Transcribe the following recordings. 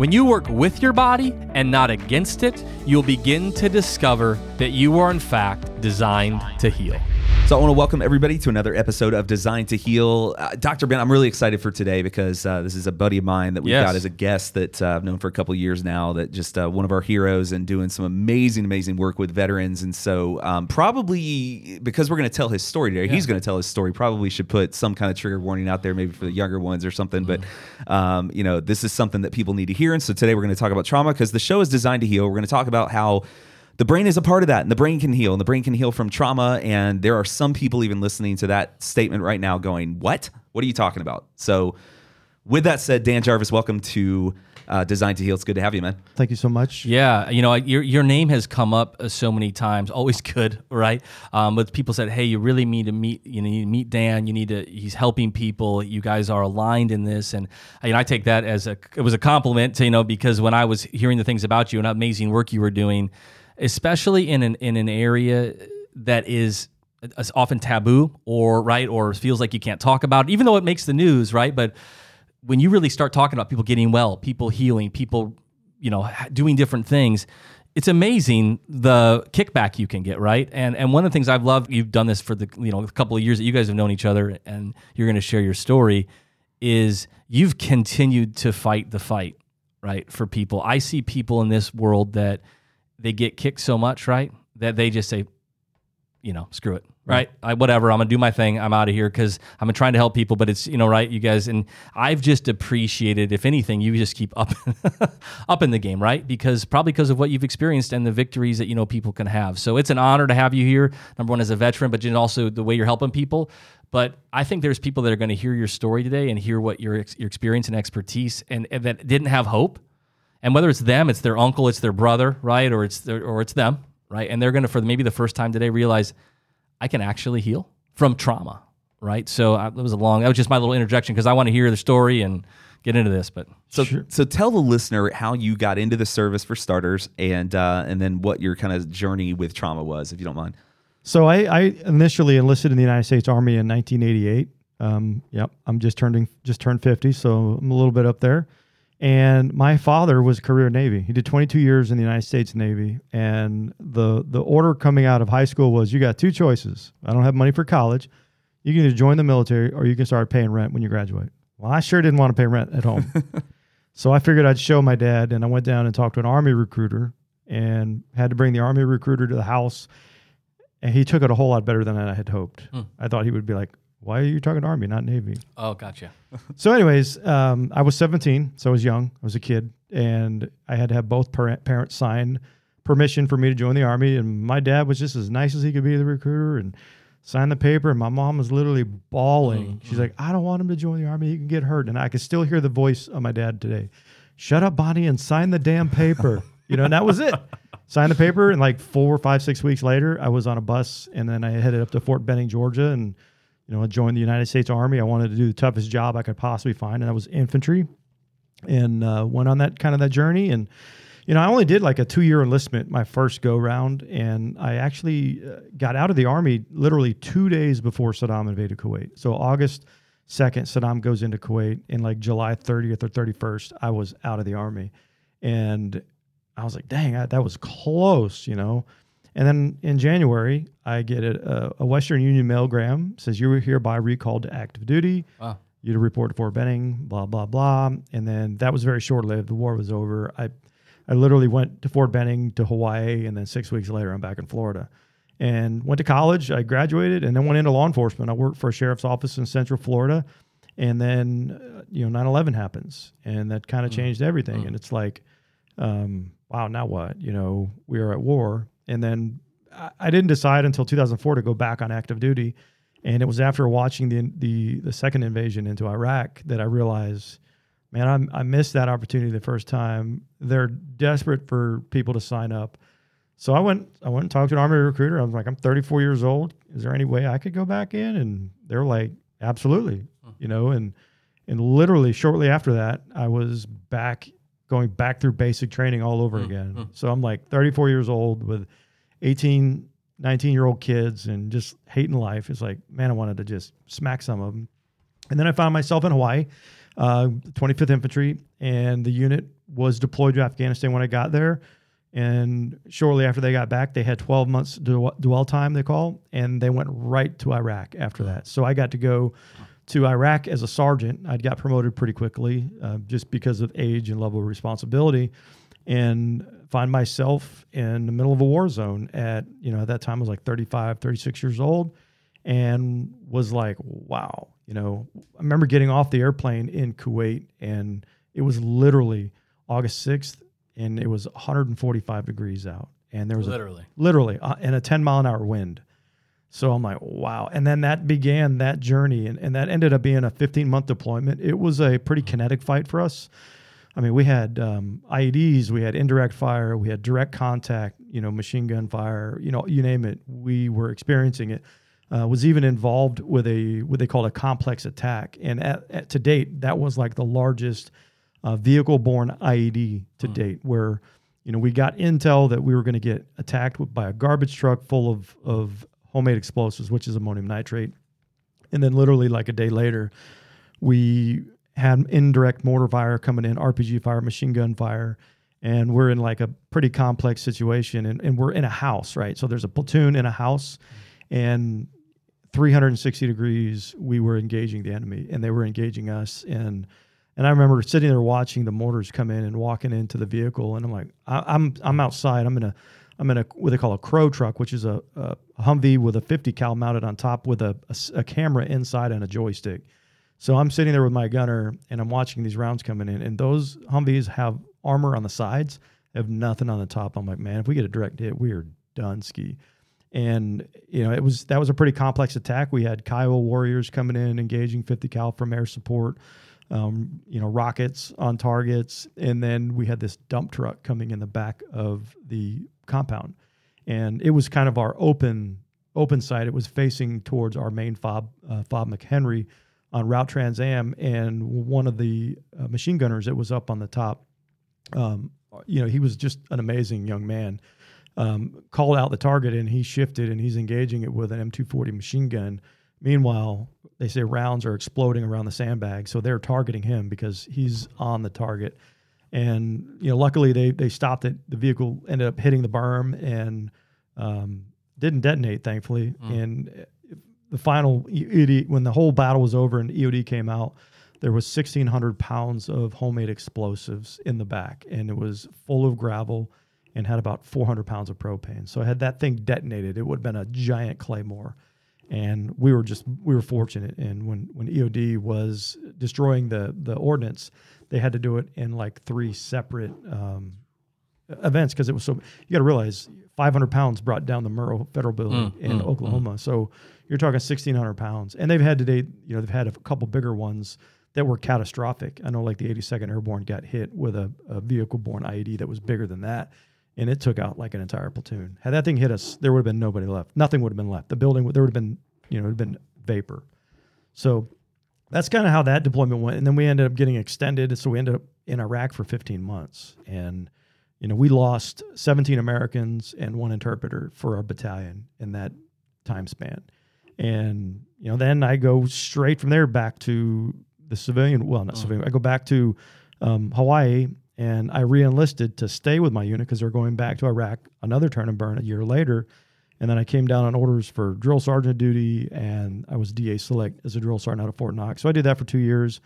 when you work with your body and not against it, you'll begin to discover that you are, in fact, designed to heal. So I want to welcome everybody to another episode of Designed to Heal. Uh, Dr. Ben, I'm really excited for today because uh, this is a buddy of mine that we've Yes. got as a guest that uh, I've known for a couple years now. That just uh, one of our heroes and doing some amazing, amazing work with veterans. And so um, probably because we're going to tell his story today, he's going to tell his story. Probably should put some kind of trigger warning out there, maybe for the younger ones or something. But um, you know, this is something that people need to hear. And so today we're going to talk about trauma because the show is designed to heal. We're going to talk about how the brain is a part of that and the brain can heal and the brain can heal from trauma and there are some people even listening to that statement right now going what what are you talking about so with that said dan jarvis welcome to uh, design to heal it's good to have you man Thank you so much. Yeah, you know, your your name has come up uh, so many times. Always good, right? Um, but people said, "Hey, you really need to meet. You need to meet Dan. You need to. He's helping people. You guys are aligned in this." And uh, you know, I take that as a it was a compliment, to, you know, because when I was hearing the things about you and amazing work you were doing, especially in an in an area that is uh, is often taboo or right or feels like you can't talk about, it, even though it makes the news, right? But when you really start talking about people getting well, people healing, people, you know, doing different things, it's amazing the kickback you can get, right? And and one of the things I've loved, you've done this for the you know a couple of years that you guys have known each other, and you're going to share your story, is you've continued to fight the fight, right? For people, I see people in this world that they get kicked so much, right, that they just say, you know, screw it, right? I, whatever, I'm gonna do my thing. I'm out of here because I'm trying to help people, but it's you know, right, you guys, and I've just appreciated, if anything, you just keep up, up in the game, right? Because probably because of what you've experienced and the victories that you know people can have. So it's an honor to have you here. Number one as a veteran, but then also the way you're helping people. But I think there's people that are going to hear your story today and hear what your ex- your experience and expertise, and, and that didn't have hope. And whether it's them, it's their uncle, it's their brother, right, or it's their, or it's them, right, and they're going to for maybe the first time today realize I can actually heal from trauma, right? So I, that was a long. That was just my little interjection because I want to hear the story and get into this. But so so tell the listener how you got into the service for starters and uh, and then what your kind of journey with trauma was if you don't mind So I, I initially enlisted in the United States Army in 1988. Um, yep, I'm just turning just turned 50, so I'm a little bit up there. And my father was a career Navy. He did 22 years in the United States Navy, and the the order coming out of high school was you got two choices. I don't have money for college. You can either join the military or you can start paying rent when you graduate. Well, I sure didn't want to pay rent at home. so I figured I'd show my dad, and I went down and talked to an Army recruiter and had to bring the Army recruiter to the house and he took it a whole lot better than I had hoped. Hmm. I thought he would be like, "Why are you talking Army, not Navy?" oh, gotcha. So, anyways, um, I was 17, so I was young. I was a kid, and I had to have both parent, parents sign permission for me to join the Army. And my dad was just as nice as he could be, the recruiter, and signed the paper. And my mom was literally bawling. She's like, "I don't want him to join the Army. He can get hurt." And I could still hear the voice of my dad today. Shut up, Bonnie, and sign the damn paper. you know, and that was it. Signed the paper, and like four, five, six weeks later, I was on a bus, and then I headed up to Fort Benning, Georgia, and you know, I joined the United States Army. I wanted to do the toughest job I could possibly find, and that was infantry. And uh, went on that kind of that journey. And you know, I only did like a two year enlistment my first go round, and I actually uh, got out of the army literally two days before Saddam invaded Kuwait. So August second, Saddam goes into Kuwait, and like July thirtieth or thirty first, I was out of the army, and I was like, dang, I, that was close, you know. And then in January, I get a, a Western Union mailgram says you were hereby recalled to active duty. Wow. You to report to Fort Benning, blah blah blah. And then that was very short lived. The war was over. I, I literally went to Fort Benning to Hawaii, and then six weeks later, I'm back in Florida. And went to college. I graduated, and then went into law enforcement. I worked for a sheriff's office in Central Florida, and then uh, you know 9/11 happens, and that kind of changed everything. And it's like, um, wow, now what? You know, we are at war. And then I, didn't decide until 2004 to go back on active duty. And it was after watching the, the, the second invasion into Iraq that I realized man, I, I missed that opportunity the first time. They're desperate for people to sign up. So I went, I went and talked to an army recruiter. I was like, I'm 34 years old. Is there any way I could go back in? And they're like, absolutely, you know, and, and literally shortly after that, I was back going back through basic training all over hmm. again. Hmm. So I'm like 34 years old with 18, 19 year old kids and just hating life. It's like, man, I wanted to just smack some of them. And then I found myself in Hawaii, uh, 25th Infantry, and the unit was deployed to Afghanistan when I got there. And shortly after they got back, they had 12 months dwell time, they call, and they went right to Iraq after that. So I got to go to Iraq as a sergeant. I'd got promoted pretty quickly uh, just because of age and level of responsibility and find myself in the middle of a war zone at, you know, at that time I was like 35, 36 years old and was like, wow, you know, I remember getting off the airplane in Kuwait and it was literally August 6th and it was 145 degrees out and there was Literally. a literally uh, and a 10 mile an hour wind. So I'm like, wow. And then that began that journey and, and that ended up being a 15 month deployment. It was a pretty kinetic fight for us. I mean, we had um, IEDs, we had indirect fire, we had direct contact, you know, machine gun fire, you know, you name it. We were experiencing it. Uh, was even involved with a what they call a complex attack, and at, at, to date, that was like the largest uh, vehicle-borne IED to date. Where you know we got intel that we were going to get attacked with, by a garbage truck full of of homemade explosives, which is ammonium nitrate, and then literally like a day later, we had indirect mortar fire coming in, RPG fire, machine gun fire, and we're in like a pretty complex situation, and, and we're in a house, right? So there's a platoon in a house, and 360 degrees we were engaging the enemy, and they were engaging us, and and I remember sitting there watching the mortars come in and walking into the vehicle, and I'm like, I, I'm I'm outside, I'm in a I'm in a what they call a crow truck, which is a, a Humvee with a 50 cal mounted on top with a a camera inside and a joystick. So I'm sitting there with my gunner and I'm watching these rounds coming in, and those Humvees have armor on the sides, have nothing on the top. I'm like, man, if we get a direct hit, we are done ski. And you know, it was that was a pretty complex attack. We had Kiowa warriors coming in, engaging 50 cal from air support, um, you know, rockets on targets, and then we had this dump truck coming in the back of the compound, and it was kind of our open open side. It was facing towards our main fob, uh, fob McHenry on Route Trans Am, and one of the uh, machine gunners that was up on the top, um, you know, he was just an amazing young man. Um, called out the target, and he shifted, and he's engaging it with an M240 machine gun. Meanwhile, they say rounds are exploding around the sandbag, so they're targeting him because he's on the target. And you know, luckily they they stopped it. The vehicle ended up hitting the berm and um, didn't detonate, thankfully. And uh, the final EOD, when the whole battle was over and EOD came out, there was 1,600 pounds of homemade explosives in the back, and it was full of gravel and had about 400 pounds of propane. So had that thing detonated, it would have been a giant claymore. And we were just we were fortunate. And when when EOD was destroying the the ordnance, they had to do it in like three separate um, events because it was so. You got to realize 500 pounds brought down the Murrah Federal Building mm, in mm, Oklahoma. Mm. So you're talking 1,600 pounds, and they've had to date. You know, they've had a couple bigger ones that were catastrophic. I know, like the 82nd Airborne got hit with a, a vehicle-borne IED that was bigger than that, and it took out like an entire platoon. Had that thing hit us, there would have been nobody left. Nothing would have been left. The building, would- there would have been, you know, it would have been vapor. So that's kind of how that deployment went. And then we ended up getting extended. So we ended up in Iraq for 15 months. And, you know, we lost 17 Americans and one interpreter for our battalion in that time span. And, you know, then I go straight from there back to the civilian, well, not civilian, I go back to um, Hawaii and I re enlisted to stay with my unit because they're going back to Iraq, another turn and burn a year later. And then I came down on orders for drill sergeant duty, and I was DA select as a drill sergeant out of Fort Knox. So I did that for two years,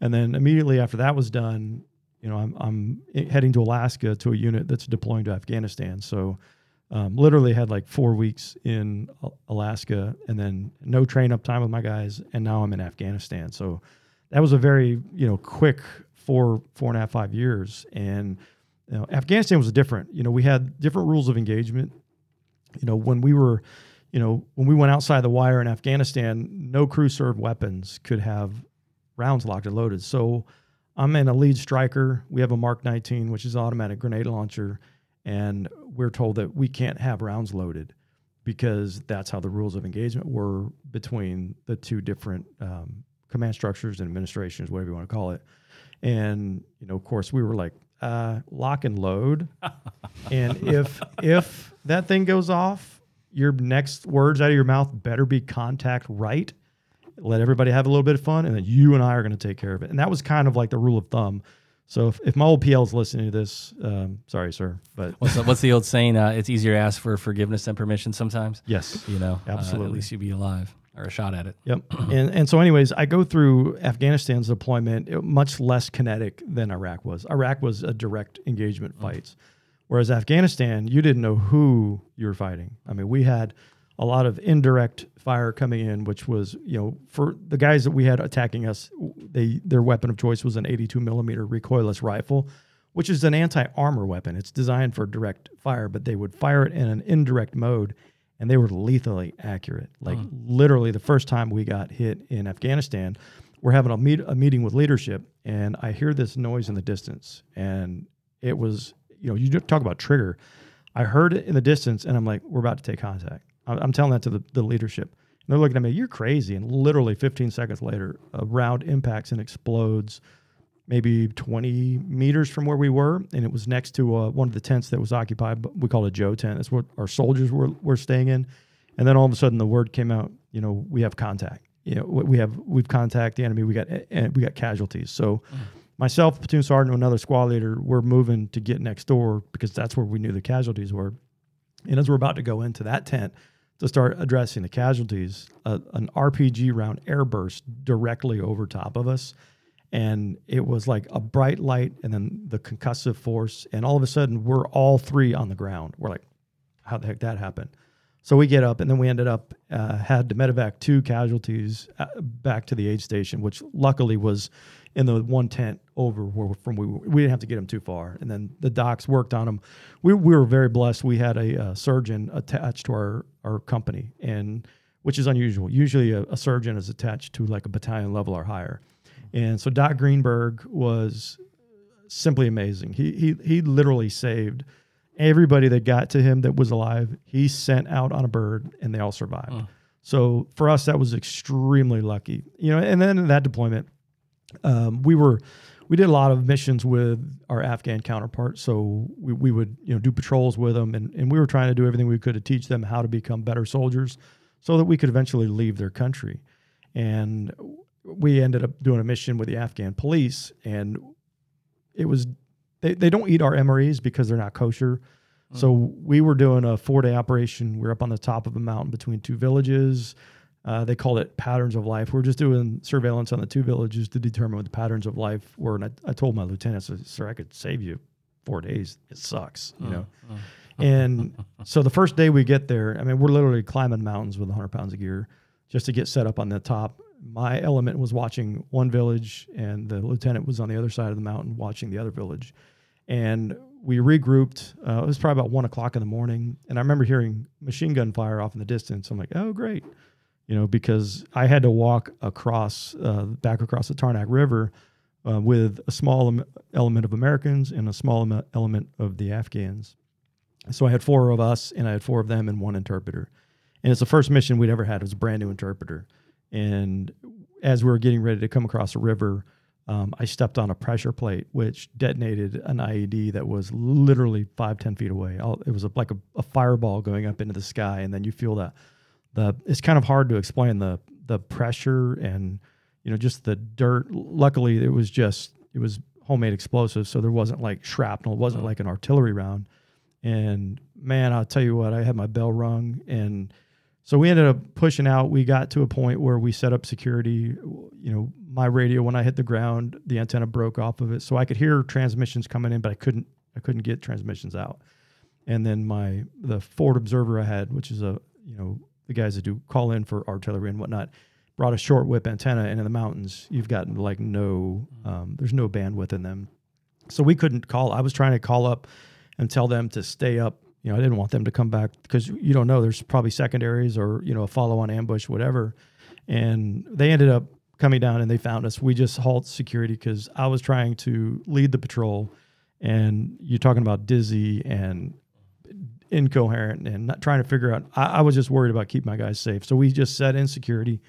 and then immediately after that was done, you know, I'm I'm heading to Alaska to a unit that's deploying to Afghanistan. So um, literally had like four weeks in Alaska, and then no train up time with my guys, and now I'm in Afghanistan. So that was a very you know quick four four and a half five years, and you know, Afghanistan was different. You know, we had different rules of engagement you know, when we were, you know, when we went outside the wire in Afghanistan, no crew served weapons could have rounds locked and loaded. So I'm in a lead striker. We have a Mark 19, which is automatic grenade launcher, and we're told that we can't have rounds loaded because that's how the rules of engagement were between the two different um, command structures and administrations, whatever you want to call it. And you know, of course, we were like, uh, lock and load. and if if that thing goes off, your next words out of your mouth better be contact right. Let everybody have a little bit of fun, and then you and I are going to take care of it. And that was kind of like the rule of thumb. So if, if my old PL is listening to this, um, sorry, sir, but What's the, what's the old saying? Uh, it's easier to ask for forgiveness than permission sometimes. yes, You know, uh, Absolutely. at least you'd be alive or a shot at it. Yep. and and so, anyways, I go through Afghanistan's deployment much less kinetic than Iraq was. Iraq was a direct engagement fights, whereas Afghanistan, you didn't know who you were fighting. I mean, we had a lot of indirect fire coming in, which was you know for the guys that we had attacking us, they their weapon of choice was an 82 millimeter recoilless rifle. Which is an anti armor weapon. It's designed for direct fire, but they would fire it in an indirect mode and they were lethally accurate. Like hmm. literally, the first time we got hit in Afghanistan, we're having a meet a meeting with leadership, and I hear this noise in the distance, and it was you know you talk about trigger. I heard it in the distance, and I'm like, we're about to take contact. I'm, I'm telling that to the, the leadership. And they're looking at me, you're crazy. And literally 15 seconds later, a round impacts and explodes maybe 20 meters from where we were, and it was next to uh, one of the tents that was occupied. But we call it a Joe tent. That's what our soldiers were, were staying in. And then all of a sudden, the word came out. You know, we have contact. You know, we have we've contact the enemy. We got eh, eh, we got casualties. So. Mm. Myself, platoon sergeant, and another squad leader, we're moving to get next door because that's where we knew the casualties were. And as we're about to go into that tent to start addressing the casualties, an RPG round airburst directly over top of us. And it was like a bright light and then the concussive force. And all of a sudden, we're all three on the ground. We're like, how the heck that happened? So we get up, and then we ended up uh, had to medevac two casualties uh, back to the aid station, which luckily was in the one tent over where from we we didn't have to get him too far. And then the docs worked on him. We, we were very blessed. We had a, uh surgeon attached to our our company, and which is unusual. Usually, a, a surgeon is attached to like a battalion level or higher. And so Doc Greenberg was simply amazing. He he he literally saved everybody that got to him that was alive. He sent out on a bird, and they all survived. So for us, that was extremely lucky. You know, and then in that deployment, um, we were we did a lot of missions with our Afghan counterparts. So we, we would you know do patrols with them, and, and we were trying to do everything we could to teach them how to become better soldiers, so that we could eventually leave their country. And we ended up doing a mission with the Afghan police, and it was they, they don't eat our MREs because they're not kosher. So mm. we were doing a four day operation. We are up on the top of a mountain between two villages. Uh, they called it patterns of life. We are just doing surveillance on the two villages to determine what the patterns of life were. And I, I told my lieutenant, I said, "Sir, I could save you four days. It sucks, you know." And so the first day we get there, I mean, we're literally climbing mountains with 100 pounds of gear just to get set up on the top. My element was watching one village, and the lieutenant was on the other side of the mountain watching the other village. And we regrouped. Uh, it was probably about one o'clock in the morning, and I remember hearing machine gun fire off in the distance. I'm like, "Oh, great!" You know, because I had to walk across, uh, back across the Tarnak River, uh, with a small element of Americans and a small element of the Afghans. So I had four of us, and I had four of them and one interpreter. And it's the first mission we'd ever had. It was a brand new interpreter. And as we were getting ready to come across the river, um, I stepped on a pressure plate, which detonated an IED that was literally five, ten feet away. All, it was a, like a, a fireball going up into the sky, and then you feel that the. It's kind of hard to explain the the pressure and you know just the dirt. Luckily, it was just it was homemade explosives, so there wasn't like shrapnel. It wasn't oh. like an artillery round. And man, I'll tell you what, I had my bell rung and so we ended up pushing out. We got to a point where we set up security. You know, my radio when I hit the ground, the antenna broke off of it, so I could hear transmissions coming in, but I couldn't. I couldn't get transmissions out. And then my the forward observer I had, which is a you know the guys that do call in for artillery and whatnot, brought a short whip antenna. And in the mountains, you've got like no, um, there's no bandwidth in them, so we couldn't call. I was trying to call up and tell them to stay up you know, I didn't want them to come back because you don't know. There's probably secondaries or you know a follow-on ambush, whatever. And they ended up coming down and they found us. We just halt security because I was trying to lead the patrol, and you're talking about dizzy and incoherent and not trying to figure out. I, I was just worried about keeping my guys safe, so we just set in security,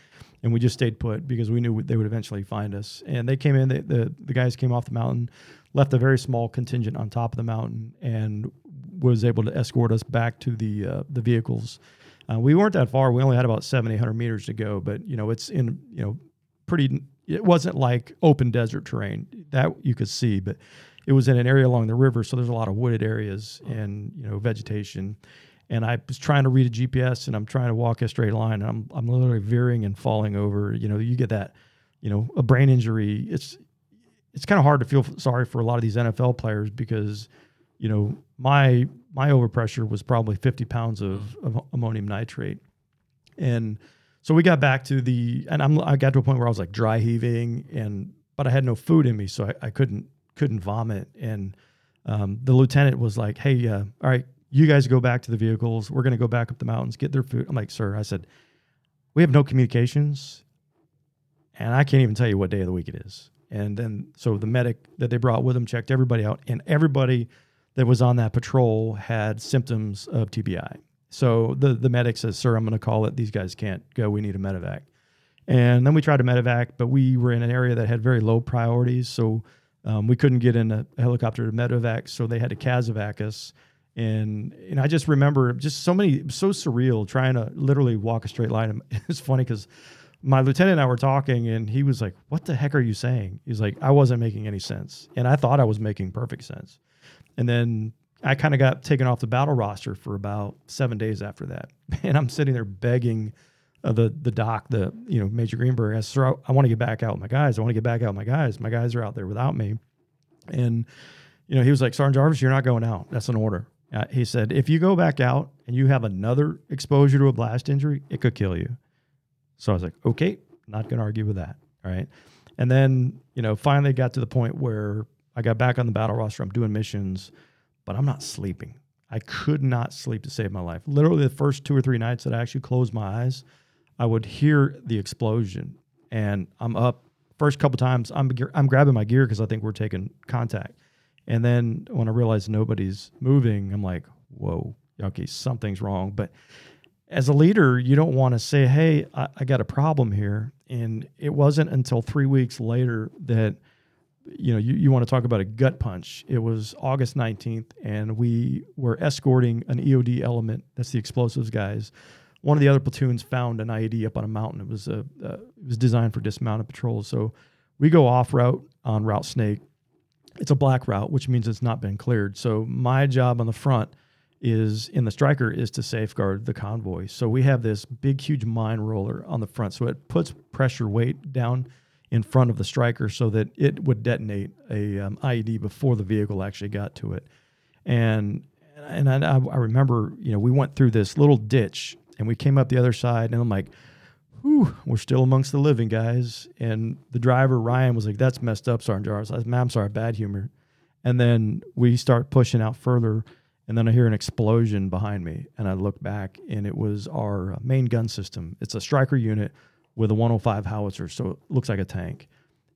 and we just stayed put because we knew they would eventually find us. And they came in. They, the the guys came off the mountain, left a very small contingent on top of the mountain, and was able to escort us back to the uh, the vehicles. Uh, we weren't that far. We only had about seven, eight hundred meters to go, but you know, it's in you know pretty. It wasn't like open desert terrain that you could see, but it was in an area along the river, so there's a lot of wooded areas and you know vegetation. And I was trying to read a GPS, and I'm trying to walk a straight line, and I'm I'm literally veering and falling over. You know, you get that, you know, a brain injury. It's it's kind of hard to feel sorry for a lot of these NFL players because, you know, my my overpressure was probably 50 pounds of, of ammonium nitrate, and so we got back to the and I'm I got to a point where I was like dry heaving and but I had no food in me, so I, I couldn't couldn't vomit. And um, the lieutenant was like, "Hey, uh, all right, you guys go back to the vehicles. We're going to go back up the mountains, get their food." I'm like, "Sir," I said, "We have no communications, and I can't even tell you what day of the week it is." And then so the medic that they brought with them checked everybody out, and everybody that was on that patrol had symptoms of TBI. So the the medic says, "Sir, I'm going to call it. These guys can't go. We need a medevac." And then we tried to medevac, but we were in an area that had very low priorities, so um, we couldn't get in a, helicopter to medevac, so they had to casevac us. And and I just remember just so many so surreal trying to literally walk a straight line. It's funny because my lieutenant and I were talking, and he was like, "What the heck are you saying?" He's like, "I wasn't making any sense," and I thought I was making perfect sense. And then I kind of got taken off the battle roster for about seven days after that, and I'm sitting there begging uh, the the doc, the you know Major Greenberg, I said, "Sir, I, I want to get back out with my guys. I want to get back out with my guys. My guys are out there without me," and you know he was like, "Sergeant Jarvis, you're not going out. That's an order." Uh, he said, "If you go back out and you have another exposure to a blast injury, it could kill you." So I was like, "Okay, not going to argue with that." All right, and then you know finally got to the point where I got back on the battle roster. I'm doing missions, but I'm not sleeping. I could not sleep to save my life. Literally, the first two or three nights that I actually closed my eyes, I would hear the explosion, and I'm up. First couple times, I'm I'm grabbing my gear because I think we're taking contact, and then when I realize nobody's moving, I'm like, "Whoa, okay, something's wrong." But as a leader, you don't want to say, "Hey, I, I got a problem here," and it wasn't until three weeks later that you know, you, you want to talk about a gut punch. It was August 19th, and we were escorting an EOD element. That's the explosives guys. One of the other platoons found an IED up on a mountain. It was a uh, it was designed for dismounted patrols. So we go off route on Route Snake. It's a black route, which means it's not been cleared. So my job on the front is in the striker is to safeguard the convoy. So we have this big, huge mine roller on the front. So it puts pressure weight down in front of the striker so that it would detonate a um, IED before the vehicle actually got to it. And and I, I, remember, you know, we went through this little ditch and we came up the other side, and I'm like, whew, we're still amongst the living, guys. And the driver, Ryan, was like, that's messed up, Sergeant Jarvis. I said, I'm sorry, bad humor. And then we start pushing out further, and then I hear an explosion behind me, and I look back, and it was our uh, main gun system. It's a striker unit with a 105 howitzer, so it looks like a tank.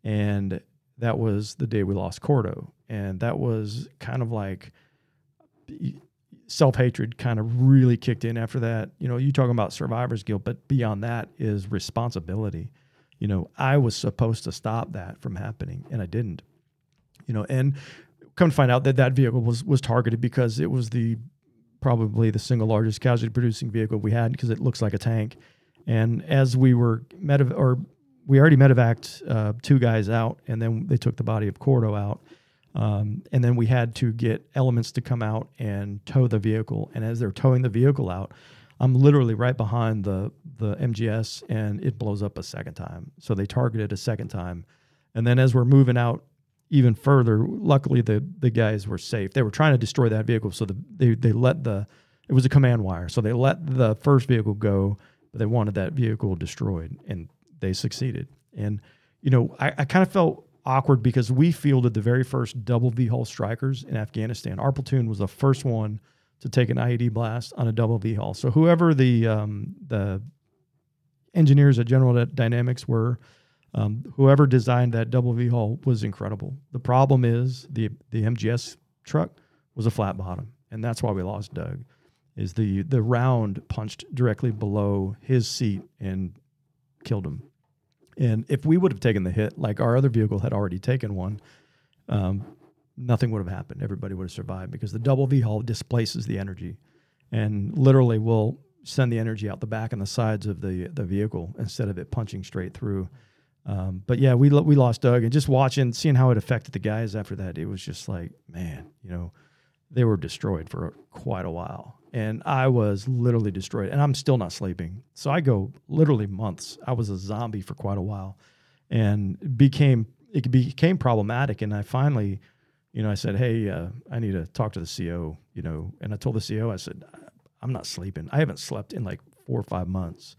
And that was the day we lost Cordo, and that was kind of like self hatred kind of really kicked in after that. You know, you talking about survivor's guilt, but beyond that is responsibility. You know, I was supposed to stop that from happening, and I didn't. You know, and come to find out that that vehicle was was targeted because it was the probably the single largest casualty producing vehicle we had because it looks like a tank and as we were medev or we already medevaced uh, two guys out, and then they took the body of Cordo out. Um, and then we had to get elements to come out and tow the vehicle. And as they're towing the vehicle out, I'm literally right behind the the MGS, and it blows up a second time. So they targeted a second time, and then as we're moving out even further, luckily the the guys were safe. They were trying to destroy that vehicle, so the, they they let the it was a command wire, so they let the first vehicle go but they wanted that vehicle destroyed, and they succeeded. And you know, I, I kind of felt awkward because we fielded the very first double V hull strikers in Afghanistan. Our platoon was the first one to take an IED blast on a double V hull. So whoever the um, the engineers at General Dynamics were, Um, whoever designed that double V hull was incredible. The problem is the the MGS truck was a flat bottom, and that's why we lost Doug. Is the the round punched directly below his seat and killed him. And if we would have taken the hit, like our other vehicle had already taken one, um, nothing would have happened. Everybody would have survived because the double V hull displaces the energy, and literally will send the energy out the back and the sides of the the vehicle instead of it punching straight through. Um, but yeah, we we lost Doug, and just watching, seeing how it affected the guys after that, it was just like, man, you know, they were destroyed for quite a while, and I was literally destroyed, and I'm still not sleeping. So I go literally months. I was a zombie for quite a while, and became it became problematic, and I finally, you know, I said, hey, uh, I need to talk to the CO, you know, and I told the CO, I said, I'm not sleeping. I haven't slept in like four or five months.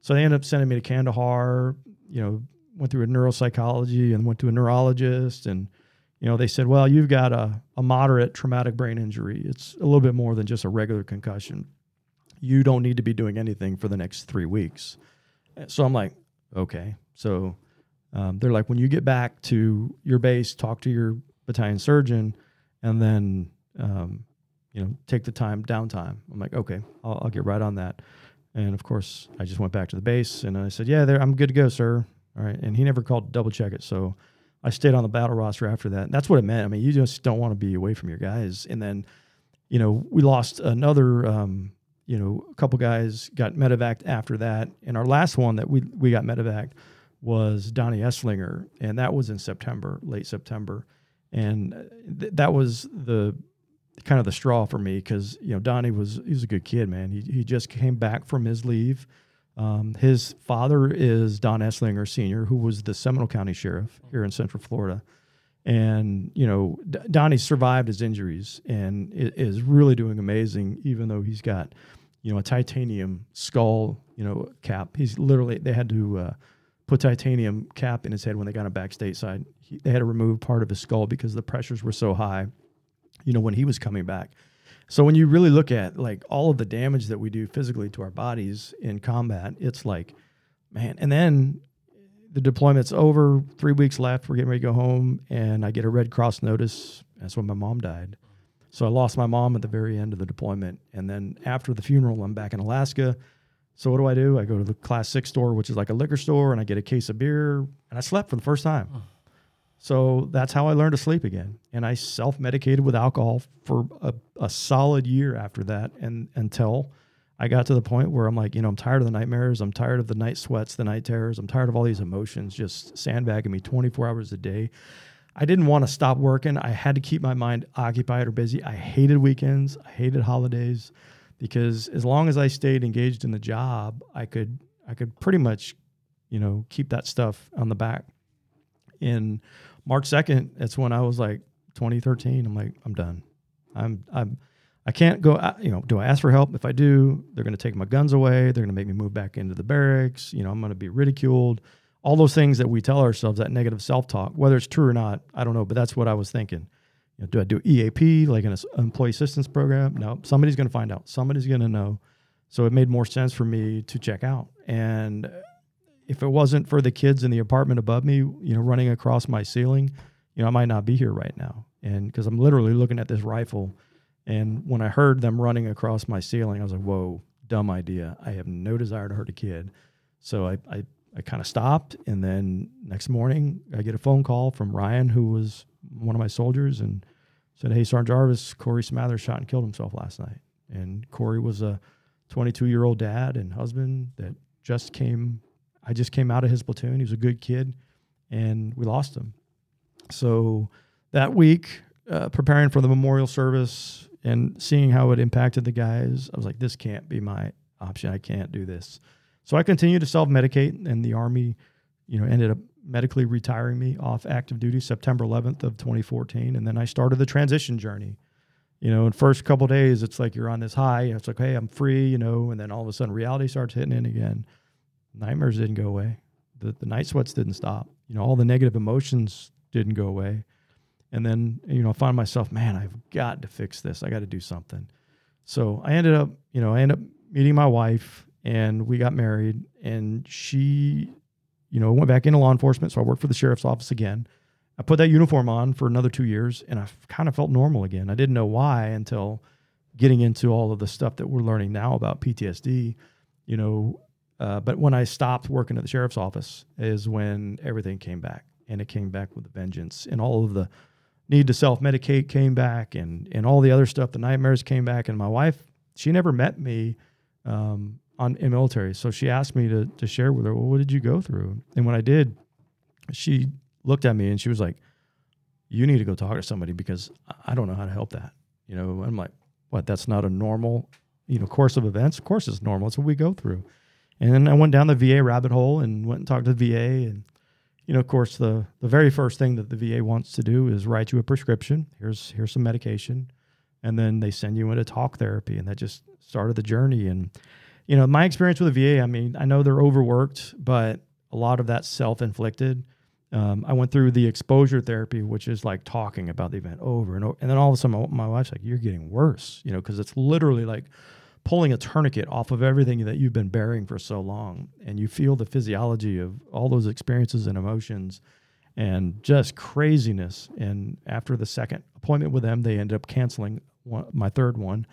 So they ended up sending me to Kandahar, you know, went through a neuropsychology and went to a neurologist and you know they said well you've got a, a moderate traumatic brain injury. It's a little bit more than just a regular concussion. You don't need to be doing anything for the next three weeks. So i'm like okay. So um, they're like when you get back to your base talk to your battalion surgeon and then um, you know take the time downtime. I'm like okay I'll, I'll get right on that. And of course i just went back to the base and i said yeah there i'm good to go sir. All right. And he never called to double check it. So I stayed on the battle roster after that. And that's what it meant. I mean, you just don't want to be away from your guys. And then, you know, we lost another, um, you know, a couple guys got medevac after that. And our last one that we, we got medevac was Donnie Eslinger. And that was in September, late September. And th- that was the kind of the straw for me because, you know, Donnie was, he was a good kid, man. He, he just came back from his leave um, his father is Don Eslinger Sr., who was the Seminole County Sheriff here in Central Florida. And, you know, D- Donnie survived his injuries and is really doing amazing, even though he's got, you know, a titanium skull, you know, cap. He's literally, they had to uh, put titanium cap in his head when they got him back stateside. He, they had to remove part of his skull because the pressures were so high, you know, when he was coming back. So when you really look at like all of the damage that we do physically to our bodies in combat, it's like, man. And then the deployment's over, three weeks left, we're getting ready to go home, and I get a Red Cross notice. That's when my mom died. So I lost my mom at the very end of the deployment. And then after the funeral, I'm back in Alaska. So what do I do? I go to the class six store, which is like a liquor store, and I get a case of beer, and I slept for the first time. So that's how I learned to sleep again. And I self medicated with alcohol for a, a, solid year after that. And until I got to the point where I'm like, you know, I'm tired of the nightmares. I'm tired of the night sweats, the night terrors. I'm tired of all these emotions just sandbagging me 24 hours a day. I didn't want to stop working. I had to keep my mind occupied or busy. I hated weekends. I hated holidays because as long as I stayed engaged in the job, I could I could pretty much, you know, keep that stuff on the back. In March 2nd, that's when I was like 2013. I'm like, I'm done. I'm, I'm, I can't go, you know, do I ask for help? If I do, they're going to take my guns away. They're going to make me move back into the barracks. You know, I'm going to be ridiculed. All those things that we tell ourselves, that negative self talk, whether it's true or not, I don't know, but that's what I was thinking. You know, do I do EAP, like an employee assistance program? No, somebody's going to find out. Somebody's going to know. So it made more sense for me to check out. And if it wasn't for the kids in the apartment above me, you know, running across my ceiling, you know, I might not be here right now. And because I'm literally looking at this rifle, and when I heard them running across my ceiling, I was like, "Whoa, dumb idea! I have no desire to hurt a kid." So I I, I kind of stopped, and then next morning I get a phone call from Ryan, who was one of my soldiers, and said, "Hey, Sergeant Jarvis, Corey Smathers shot and killed himself last night." And Corey was a 22 year old dad and husband that just came I just came out of his platoon. He was a good kid, and we lost him. So that week, uh, preparing for the memorial service and seeing how it impacted the guys, I was like, this can't be my option. I can't do this. So I continued to self medicate, and the Army, you know, ended up medically retiring me off active duty September 11th of 2014, and then I started the transition journey. You know, in first couple days, it's like you're on this high. It's like, hey, I'm free, you know, and then all of a sudden reality starts hitting in again nightmares didn't go away. The, the night sweats didn't stop. You know, all the negative emotions didn't go away. And then, you know, I find myself, man, I've got to fix this. I got to do something. So I ended up, you know, I ended up meeting my wife and we got married and she, you know, went back into law enforcement. So I worked for the sheriff's office again. I put that uniform on for another two years and I kind of felt normal again. I didn't know why until getting into all of the stuff that we're learning now about PTSD, you know. Uh, but when I stopped working at the sheriff's office is when everything came back and it came back with a vengeance and all of the need to self medicate came back and, and all the other stuff, the nightmares came back. And my wife, she never met me um, on in military. So she asked me to, to share with her, well, what did you go through? And when I did, she looked at me and she was like, you need to go talk to somebody because I don't know how to help that. You know, I'm like, what? That's not a normal, you know, course of events. Of course, it's normal. It's what we go through. And then I went down the VA rabbit hole and went and talked to the VA. And, you know, of course, the the very first thing that the VA wants to do is write you a prescription. Here's here's some medication, and then they send you into talk therapy, and that just started the journey. And, you know, my experience with the VA, I mean, I know they're overworked, but a lot of that's self inflicted um, I went through the exposure therapy, which is like talking about the event over and over. And then all of a sudden, my, my wife's like, You're getting worse, you know, because it's literally like pulling a tourniquet off of everything that you've been bearing for so long. And you feel the physiology of all those experiences and emotions and just craziness. And after the second appointment with them, they ended up canceling one, my third one.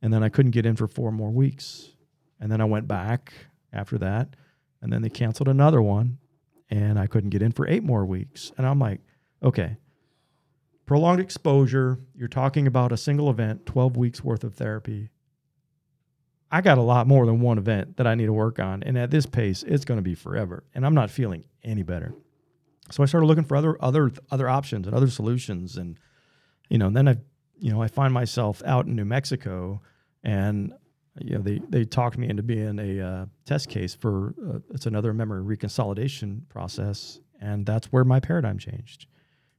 And then I couldn't get in for four more weeks. And then I went back after that. And then they canceled another one and I couldn't get in for eight more weeks. And I'm like, okay, prolonged exposure, you're talking about a single event, 12 weeks worth of therapy. I got a lot more than one event that I need to work on. And at this pace, it's going to be forever. And I'm not feeling any better. So I started looking for other other other options and other solutions. And, you know, and then I, you know, I find myself out in New Mexico and you know, they they talked me into being a uh, test case for uh, it's another memory reconsolidation process, and that's where my paradigm changed,